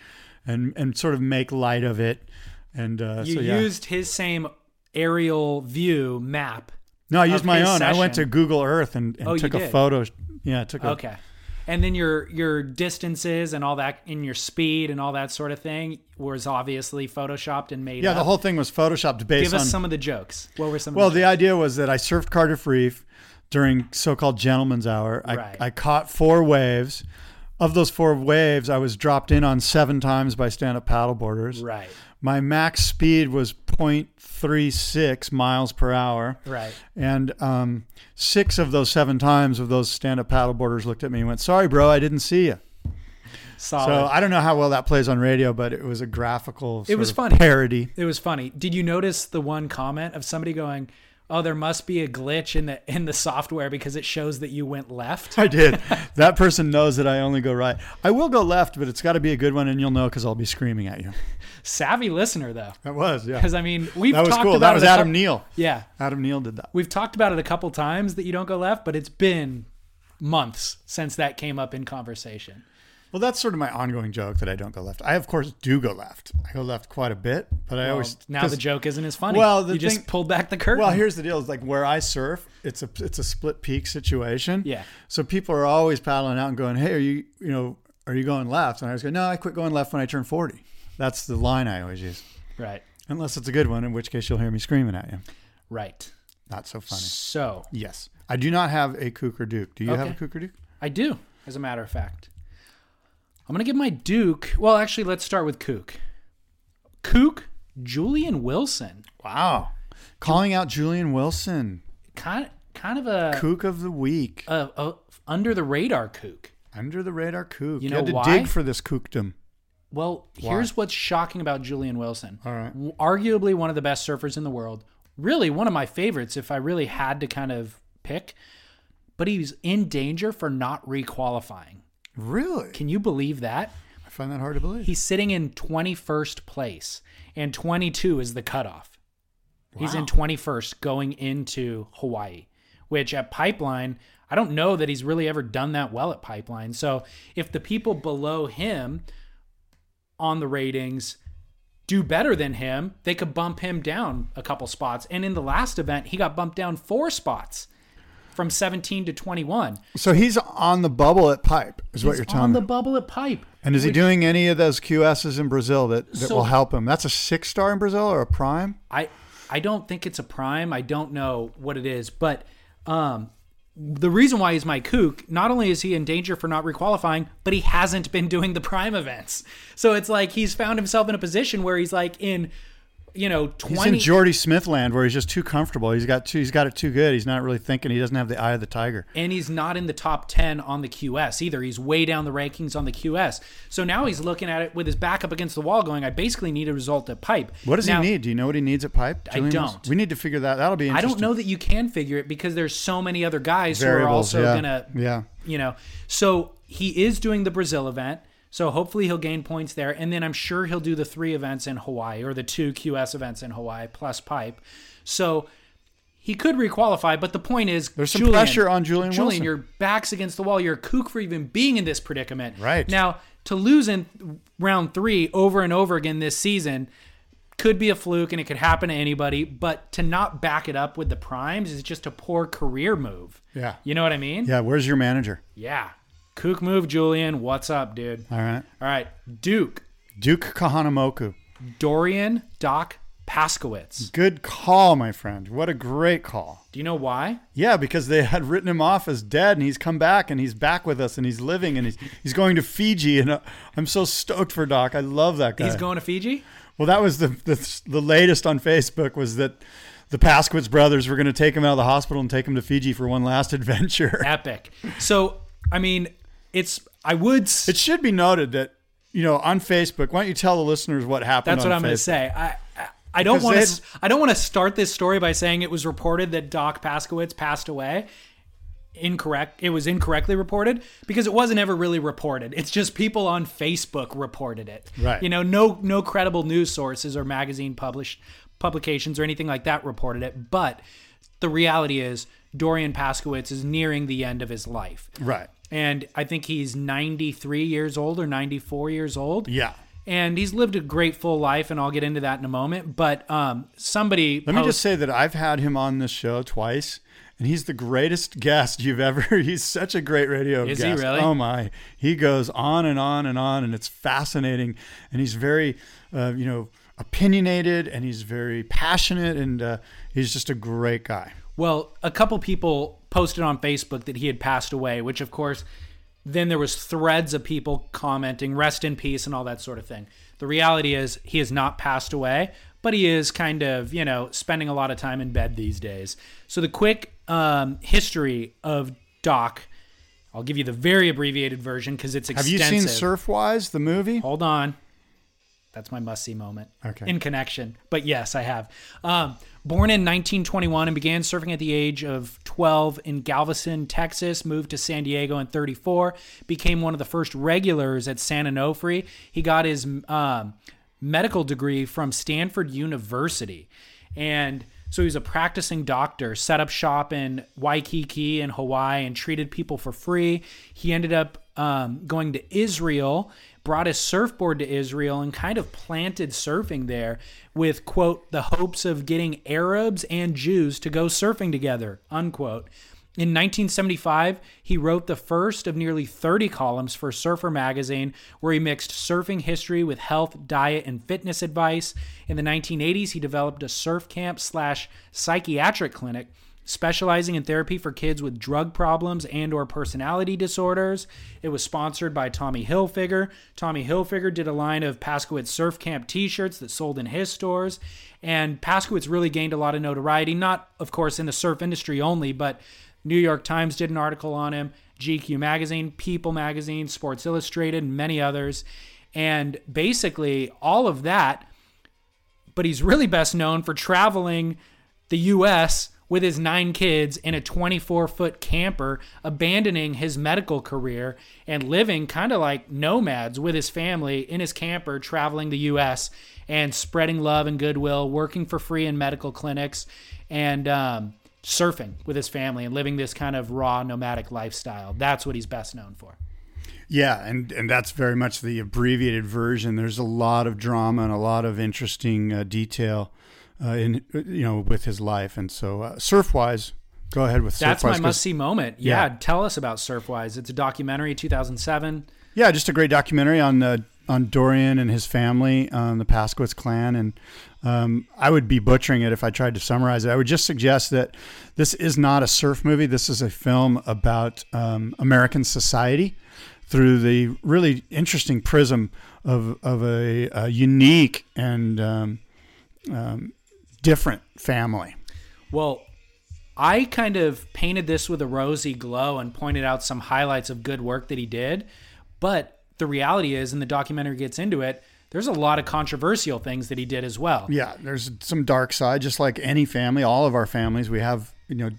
and and sort of make light of it. And uh, you so, yeah. used his same aerial view map. No, I used my own. Session. I went to Google Earth and, and oh, took a photo. Yeah, took a, okay and then your your distances and all that in your speed and all that sort of thing was obviously photoshopped and made yeah up. the whole thing was photoshopped based give us on, some of the jokes what were some well the, the, idea was that i surfed cardiff reef during so-called gentleman's hour I, right. I caught four waves of those four waves i was dropped in on seven times by stand-up paddleboarders right my max speed was 0.36 miles per hour. Right. And um, six of those seven times of those stand up paddleboarders looked at me and went, Sorry, bro, I didn't see you. Solid. So I don't know how well that plays on radio, but it was a graphical it was funny. parody. It was funny. Did you notice the one comment of somebody going, "Oh, there must be a glitch in the in the software because it shows that you went left." I did. that person knows that I only go right. I will go left, but it's got to be a good one, and you'll know because I'll be screaming at you. Savvy listener, though. That was, yeah. Because I mean, we've that was talked cool. about That was Adam co- Neal. Yeah, Adam Neal did that. we've talked about it a couple times that you don't go left, but it's been months since that came up in conversation. Well, that's sort of my ongoing joke that I don't go left. I, of course, do go left. I go left quite a bit, but I Well, always now the joke isn't as funny. Well, the you just pulled back the curtain. Well, here's the deal: is like where I surf, it's a it's a split peak situation. Yeah. So people are always paddling out and going, "Hey, are you you know are you going left?" And I was going, "No, I quit going left when I turned 40." That's the line I always use, right, unless it's a good one, in which case you'll hear me screaming at you. right. Not so funny. So Yes, I do not have a Kook or Duke. Do you have a Okay. Kook or Duke? I do, as a matter of fact. I'm gonna give my Duke. Well, actually, let's start with Kook. Kook, Julian Wilson, Wow. Calling out Julian Wilson, kind kind of a, Kook of the week, a, a under the radar Kook. under the radar Kook. You You, know had to why? dig for this Kookdom. Well, here's what's shocking about Julian Wilson. All right. Arguably one of the best surfers in the world. Really one of my favorites if I really had to kind of pick. But he's in danger for not requalifying. Really? Can you believe that? I find that hard to believe. He's sitting in 21st place, and 22 is the cutoff. He's in 21st going into Hawaii, which at Pipeline, I don't know that he's really ever done that well at Pipeline. So if the people below him on the ratings do better than him, they could bump him down a couple spots. And in the last event, he got bumped down four spots from 17 to 21. So he's on the bubble at Pipe, is what you're telling me. on the bubble at Pipe. and is he doing any of those QSs in Brazil that, that So- will help him? That's a six star in Brazil or a prime? I I don't think it's a prime. I don't know what it is, but um, the reason why he's my kook, not only is he in danger for not requalifying, but he hasn't been doing the prime events. So it's like he's found himself in a position where he's like in you know, He's in Jordy Smith land where he's just too comfortable. He's got too, he's got it too good. He's not really thinking. He doesn't have the eye of the tiger. and he's not in the top 10 on the QS either. He's way down the rankings on the QS. So now he's looking at it with his back up against the wall going, I basically need a result at pipe. What does Now, he need? Do you know what he needs at pipe? I don't. We need to figure that. That'll be I don't know that you can figure it because there's so many other guys who are also yeah. going to, Yeah. you know. So he is doing the Brazil event. So hopefully he'll gain points there. And then I'm sure he'll do the three events in Hawaii or the two QS events in Hawaii plus pipe. So he could requalify, but the point is There's some Julian- pressure on Julian Julian, Wilson. your back's against the wall. You're a kook for even being in this predicament. Right. Now, to lose in round three over and over again this season could be a fluke and it could happen to anybody, but to not back it up with the primes is just a poor career move. Yeah. You know what I mean? Yeah. Where's your manager? Yeah. Kook move, Julian. What's up, dude? All right. All right. Duke, Duke Kahanamoku. Dorian, Doc, Paskowitz. Good call, my friend. What a great call. Do you know why? Yeah, because they had written him off as dead, and he's come back, and he's back with us, and he's living, and he's he's going to Fiji, and uh, I'm so stoked for Doc. I love that guy. He's going to Fiji? Well, that was the the, the latest on Facebook was that the Paskowitz brothers were going to take him out of the hospital and take him to Fiji for one last adventure. Epic. So, I mean, it's, I would. It should be noted that you know on Facebook. Why don't you tell the listeners what happened? That's what I'm going to say. I I, I don't want to. I don't want to start this story by saying it was reported that Doc Paskowitz passed away. Incorrect. It was incorrectly reported because it wasn't ever really reported. It's just people on Facebook reported it. Right. You know, no no credible news sources or magazine published publications or anything like that reported it. But the reality is Dorian Paskowitz is nearing the end of his life. Right. And I think he's 93 years old or 94 years old Yeah. and he's lived a great full life and i'll get into that in a moment but um somebody Let me just say that I've had him on this show twice, and he's the greatest guest you've ever. He's such a great radio Is he guest. really? Oh my! He goes on and on and on, and it's fascinating. And he's very, uh, you know, opinionated, and he's very passionate, and uh, he's just a great guy. well a couple people posted on facebook that he had passed away which of course then there was threads of people commenting rest in peace and all that sort of thing the reality is he has not passed away but he is kind of you know spending a lot of time in bed these days so the quick um, history of doc i'll give you the very abbreviated version because it's Have extensive you seen Surfwise, the movie? Hold on. That's my must see moment. Okay. In connection. But yes, I have. Um, born in 1921 and began surfing at the age of 12 in Galveston, Texas, moved to San Diego in 34, became one of the first regulars at San Onofre. He got his um, medical degree from Stanford University. And so he was a practicing doctor, set up shop in Waikiki in Hawaii and treated people for free. He ended up um, going to Israel, brought his surfboard to Israel, and kind of planted surfing there with, quote, the hopes of getting Arabs and Jews to go surfing together, unquote. In 1975, he wrote the first of nearly 30 columns for Surfer magazine, where he mixed surfing history with health, diet, and fitness advice. In the 1980s, he developed a surf camp slash psychiatric clinic specializing in therapy for kids with drug problems and or personality disorders. It was sponsored by Tommy Hilfiger. Tommy Hilfiger did a line of Paskowitz Surf Camp t-shirts that sold in his stores, and Paskowitz really gained a lot of notoriety, not of course in the surf industry only, but New York Times did an article on him, GQ magazine, People magazine, Sports Illustrated, and many others. And basically all of that but he's really best known for traveling the U.S. with his nine kids in a 24 foot camper, abandoning his medical career and living kind of like nomads with his family in his camper, traveling the U.S. and spreading love and goodwill, working for free in medical clinics, and um, surfing with his family and living this kind of raw nomadic lifestyle. That's what he's best known for. Yeah, and and that's very much the abbreviated version. There's a lot of drama and a lot of interesting uh, detail uh, in you know with his life, and so uh, Surfwise, go ahead with Surfwise. That's Surfwise. my must see moment. Yeah, Yeah. tell us about Surfwise. It's a documentary, 2007. Yeah, just a great documentary on uh, on Dorian and his family, on the Paskowitz clan, and um, I would be butchering it if I tried to summarize it. I would just suggest that this is not a surf movie. This is a film about um, American society through the really interesting prism of of a, a unique and um, um, different family. Well, I kind of painted this with a rosy glow and pointed out some highlights of good work that he did. But the reality is, and the documentary gets into it, there's a lot of controversial things that he did as well. Yeah, there's some dark side, just like any family. All of our families, we have you know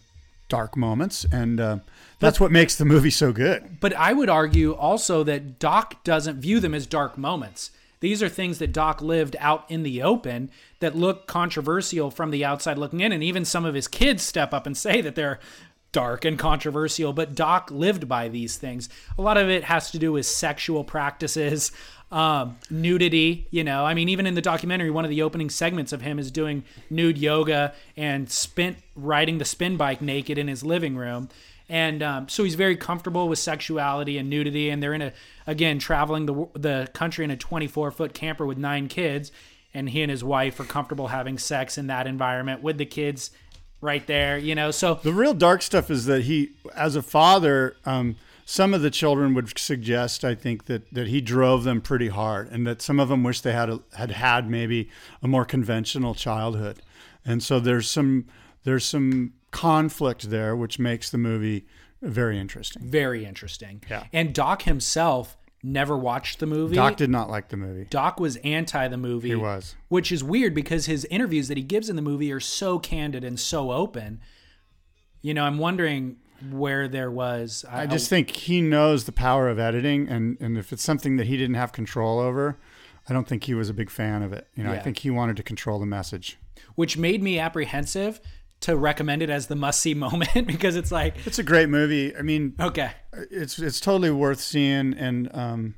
dark moments, and uh, that's what makes the movie so good. But I would argue also that Doc doesn't view them as dark moments. These are things that Doc lived out in the open that look controversial from the outside looking in. And even some of his kids step up and say that they're dark and controversial, but Doc lived by these things. A lot of it has to do with sexual practices, um, nudity. You know, I mean, even in the documentary, one of the opening segments of him is doing nude yoga and spin riding the spin bike naked in his living room. And um, so he's very comfortable with sexuality and nudity. And they're in a, again, traveling the, the country in a 24 foot camper with nine kids. And he and his wife are comfortable having sex in that environment with the kids right there, you know. So The real dark stuff is that he, as a father, um, some of the children would suggest, I think, that that he drove them pretty hard, and that some of them wish they had a, had had maybe a more conventional childhood, and so there's some there's some conflict there, which makes the movie very interesting. very interesting. Yeah. And Doc himself never watched the movie. Doc did not like the movie. Doc was anti the movie. He was. Which is weird because his interviews that he gives in the movie are so candid and so open. You know, I'm wondering where there was. I just think he knows the power of editing, and and if it's something that he didn't have control over, I don't think he was a big fan of it. You know, I think he wanted to control the message. which made me apprehensive to recommend it as the must see moment because it's like, It's a great movie. I mean, okay, it's it's totally worth seeing, and um,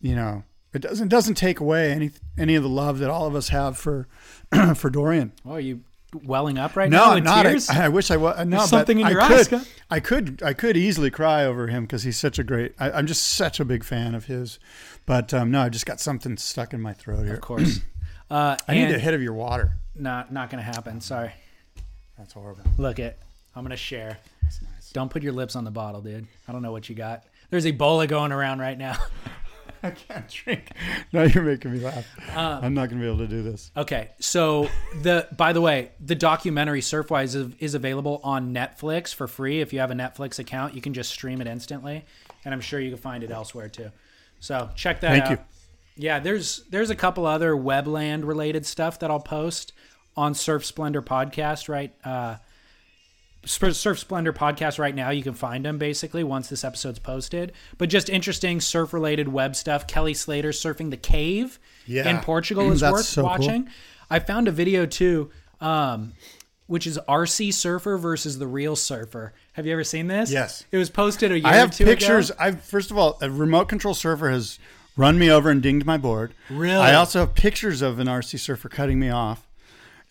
you know, it doesn't doesn't take away any any of the love that all of us have for for Dorian. Oh, are you welling up right No, now I'm not. tears? I, I wish I was. No, There's something in your I eyes, could. I could. I could easily cry over him because he's such a great. I, I'm just such a big fan of his. But um, no, I just got something stuck in my throat here. of course. Uh, I need a hit of your water. Not not gonna happen. Sorry. That's horrible. Look it. I'm gonna share. That's nice. Don't put your lips on the bottle, dude. I don't know what you got. There's Ebola going around right now. I can't drink. Now you're making me laugh. Um, I'm not going to be able to do this. Okay, so the by the way, the documentary Surfwise is, is available on Netflix for free. If you have a Netflix account, you can just stream it instantly, and I'm sure you can find it elsewhere too. So check that Thank out. you. Yeah, there's there's a couple other webland related stuff that I'll post on Surf Splendor podcast. Right, uh, Surf Splendor podcast right now. You can find them basically once this episode's posted. But just interesting surf related web stuff. Kelly Slater surfing the cave Yeah. in Portugal is That's worth so cool. watching. I found a video too, um, which is RC Surfer versus the Real Surfer. Have you ever seen this? Yes. It was posted a year I have two pictures. ago. I've first of all, a remote control surfer has run me over and dinged my board. Really? I also have pictures of an RC surfer cutting me off.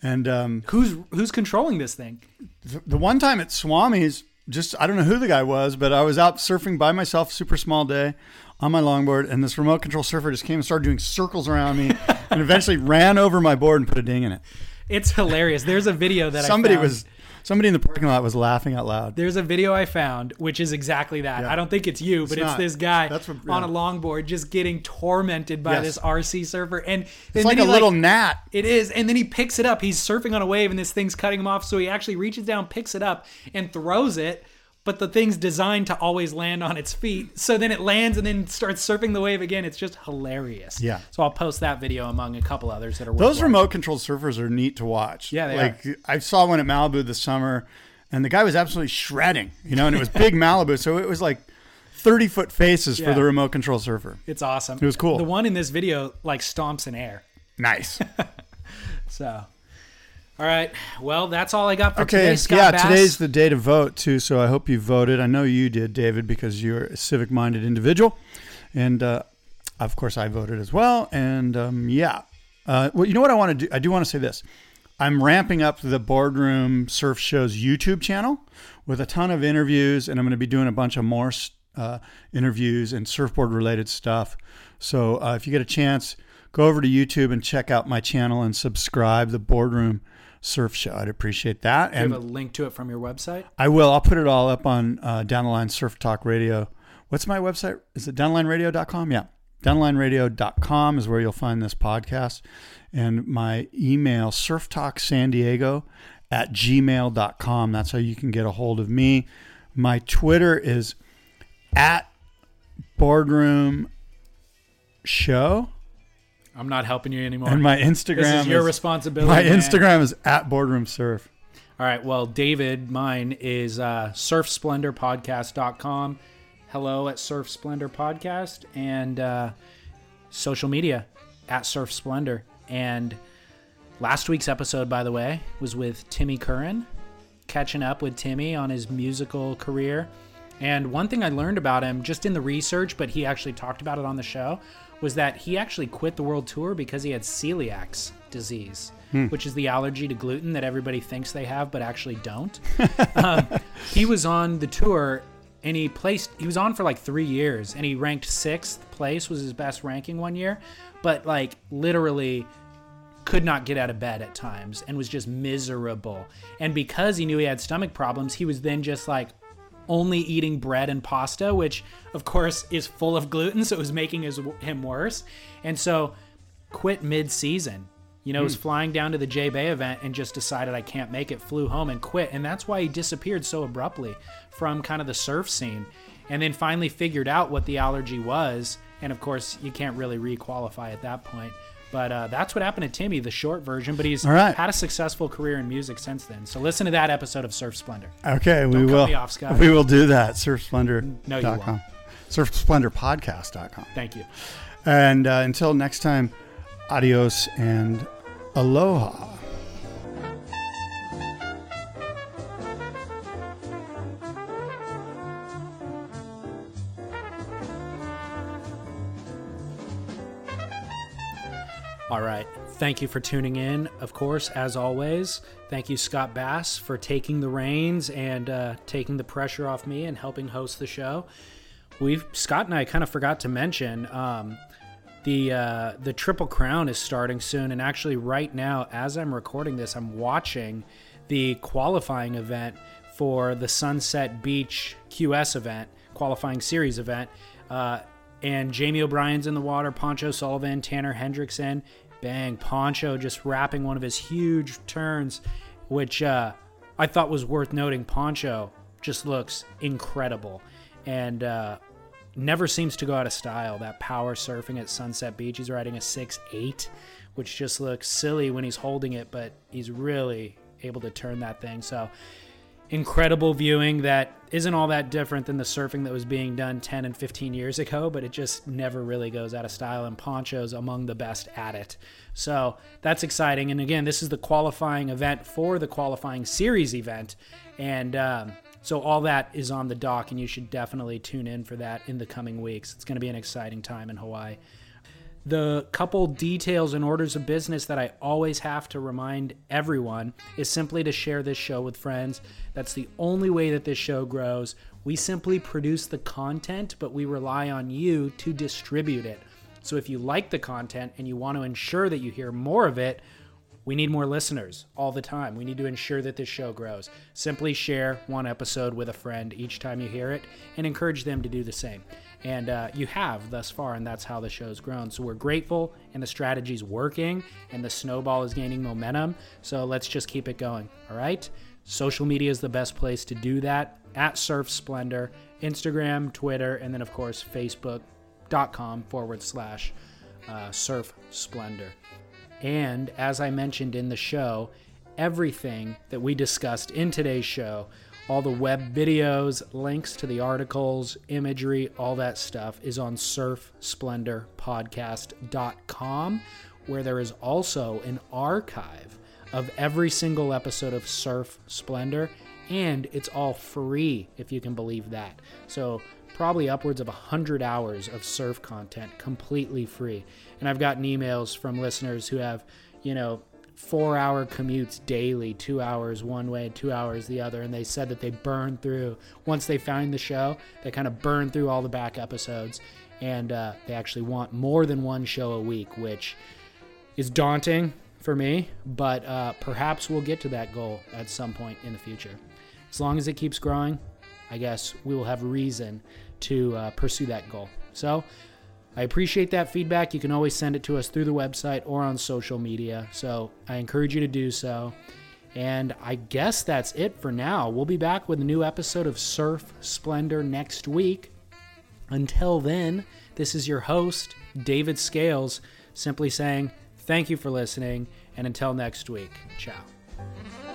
And um, Who's who's controlling this thing? the, the one time at Swami's, just I don't know who the guy was, but I was out surfing by myself, super small day, on my longboard, and this remote control surfer just came and started doing circles around me, and eventually ran over my board and put a ding in it. It's hilarious. There's a video that Somebody was somebody in the parking lot was laughing out loud. There's a video I found, which is exactly that. Yeah. I don't think it's you, but it's, not. this guy what- on a longboard just getting tormented by Yes. this RC surfer, and It's like a little gnat. It is, and then he picks it up. He's surfing on a wave, and this thing's cutting him off. So he actually reaches down, picks it up, and throws it. But the thing's designed to always land on its feet. So then it lands and then starts surfing the wave again. It's just hilarious. Yeah. So I'll post that video among a couple others that are Those remote controlled surfers are neat to watch. Yeah, they like I saw one at Malibu this summer, and the guy was absolutely shredding. You know, and it was big Malibu, so it was like thirty foot faces Yeah. for the remote control surfer. It's awesome. It was cool. The one in this video like stomps in air. Nice. So, all right. Well, that's all I got for Okay, today. Scott yeah, Bass. today's the day to vote too, so I hope you voted. I know you did, David, because you're a civic-minded individual, and uh, of course I voted as well. And um, yeah, uh, well, you know what I want to do? I do want to say this. I'm ramping up the Boardroom Surf Show's YouTube channel with a ton of interviews, and I'm going to be doing a bunch of more uh, interviews and surfboard-related stuff. So uh, if you get a chance, go over to YouTube and check out my channel and subscribe. The Boardroom Surf Show. I'd appreciate that. Do you And have a link to it from your website? I will. I'll put it all up on uh, Down the Line Surf Talk Radio. What's my website? Is it downlinerradio.com? Yeah. downlineradio.com is where you'll find this podcast. And my email, surftalksandiego at gmail.com. That's how you can get a hold of me. My Twitter is at boardroom show. I'm not helping you anymore. And my Instagram this is your is- responsibility. My man. Instagram is at boardroom surf. All right. Well, David, mine is uh, surfsplendorpodcast.com. Hello at Surf Splendor Podcast and uh, social media at Surf Splendor. And last week's episode, by the way, was with Timmy Curran, catching up with Timmy on his musical career. And one thing I learned about him just in the research, but he actually talked about it on the show, was that he actually quit the world tour because he had celiac disease, which is the allergy to gluten that everybody thinks they have but actually don't. um, he was on the tour and he placed, he was on for like three years and he ranked sixth place, was his best ranking one year, but like literally could not get out of bed at times and was just miserable. And because he knew he had stomach problems, he was then just like only eating bread and pasta, which of course is full of gluten, so it was making his, him worse. And so quit mid season. You know, was hmm. flying down to the J Bay event and just decided I can't make it, flew home and quit. And that's why he disappeared so abruptly from kind of the surf scene. And then finally figured out what the allergy was. And of course, you can't really requalify at that point. But uh, that's what happened to Timmy, the short version. But he's right. had a successful career in music since then. So listen to that episode of Surf Splendor. Okay, we Don't cut will. me off, Scott. We will do that. Surfsplendor.com. No, you won't. Surfsplendorpodcast.com. Thank you. And uh, until next time, adios and aloha. All right. Thank you for tuning in. Of course, as always, thank you, Scott Bass, for taking the reins and uh, taking the pressure off me and helping host the show. We've Scott and I kind of forgot to mention um, the uh, the Triple Crown is starting soon, and actually, right now, as I'm recording this, I'm watching the qualifying event for the Sunset Beach QS event, qualifying series event. Uh, and Jamie O'Brien's in the water, Pancho Sullivan, Tanner Hendrickson. Bang, Pancho just wrapping one of his huge turns, which uh, I thought was worth noting. Pancho just looks incredible and uh, never seems to go out of style. That power surfing at Sunset Beach, he's riding a 6'8, which just looks silly when he's holding it, but he's really able to turn that thing. So incredible viewing that isn't all that different than the surfing that was being done 10 and 15 years ago, but it just never really goes out of style. And Pancho's among the best at it. So that's exciting. And again, this is the qualifying event for the qualifying series event. And um, so all that is on the dock, and you should definitely tune in for that in the coming weeks. It's going to be an exciting time in Hawaii the couple details and orders of business that I always have to remind everyone is simply to share this show with friends. That's the only way that this show grows. We simply produce the content, but we rely on you to distribute it. So if you like the content and you want to ensure that you hear more of it, we need more listeners all the time. We need to ensure that this show grows. Simply share one episode with a friend each time you hear it and encourage them to do the same. And uh, you have thus far, and that's how the show's grown. So we're grateful, and the strategy's working, and the snowball is gaining momentum. So let's just keep it going. All right? Social media is the best place to do that at Surf Splendor, Instagram, Twitter, and then, of course, Facebook.com forward slash uh, Surf Splendor. And as I mentioned in the show, everything that we discussed in today's show, all the web videos, links to the articles, imagery, all that stuff is on surfsplendorpodcast.com, where there is also an archive of every single episode of Surf Splendor, and it's all free, if you can believe that. So, probably upwards of 100 hours of surf content completely free. And I've gotten emails from listeners who have, you know, four hour commutes daily, two hours one way, two hours the other. And they said that they burned through, once they found the show, they kind of burned through all the back episodes. And uh, they actually want more than one show a week, which is daunting for me, but uh, perhaps we'll get to that goal at some point in the future. As long as it keeps growing, I guess we will have reason to uh, pursue that goal. So, I appreciate that feedback. You can always send it to us through the website or on social media. So I encourage you to do so. And I guess that's it for now. We'll be back with a new episode of Surf Splendor next week. Until then, this is your host, David Scales, simply saying thank you for listening. And until next week, ciao.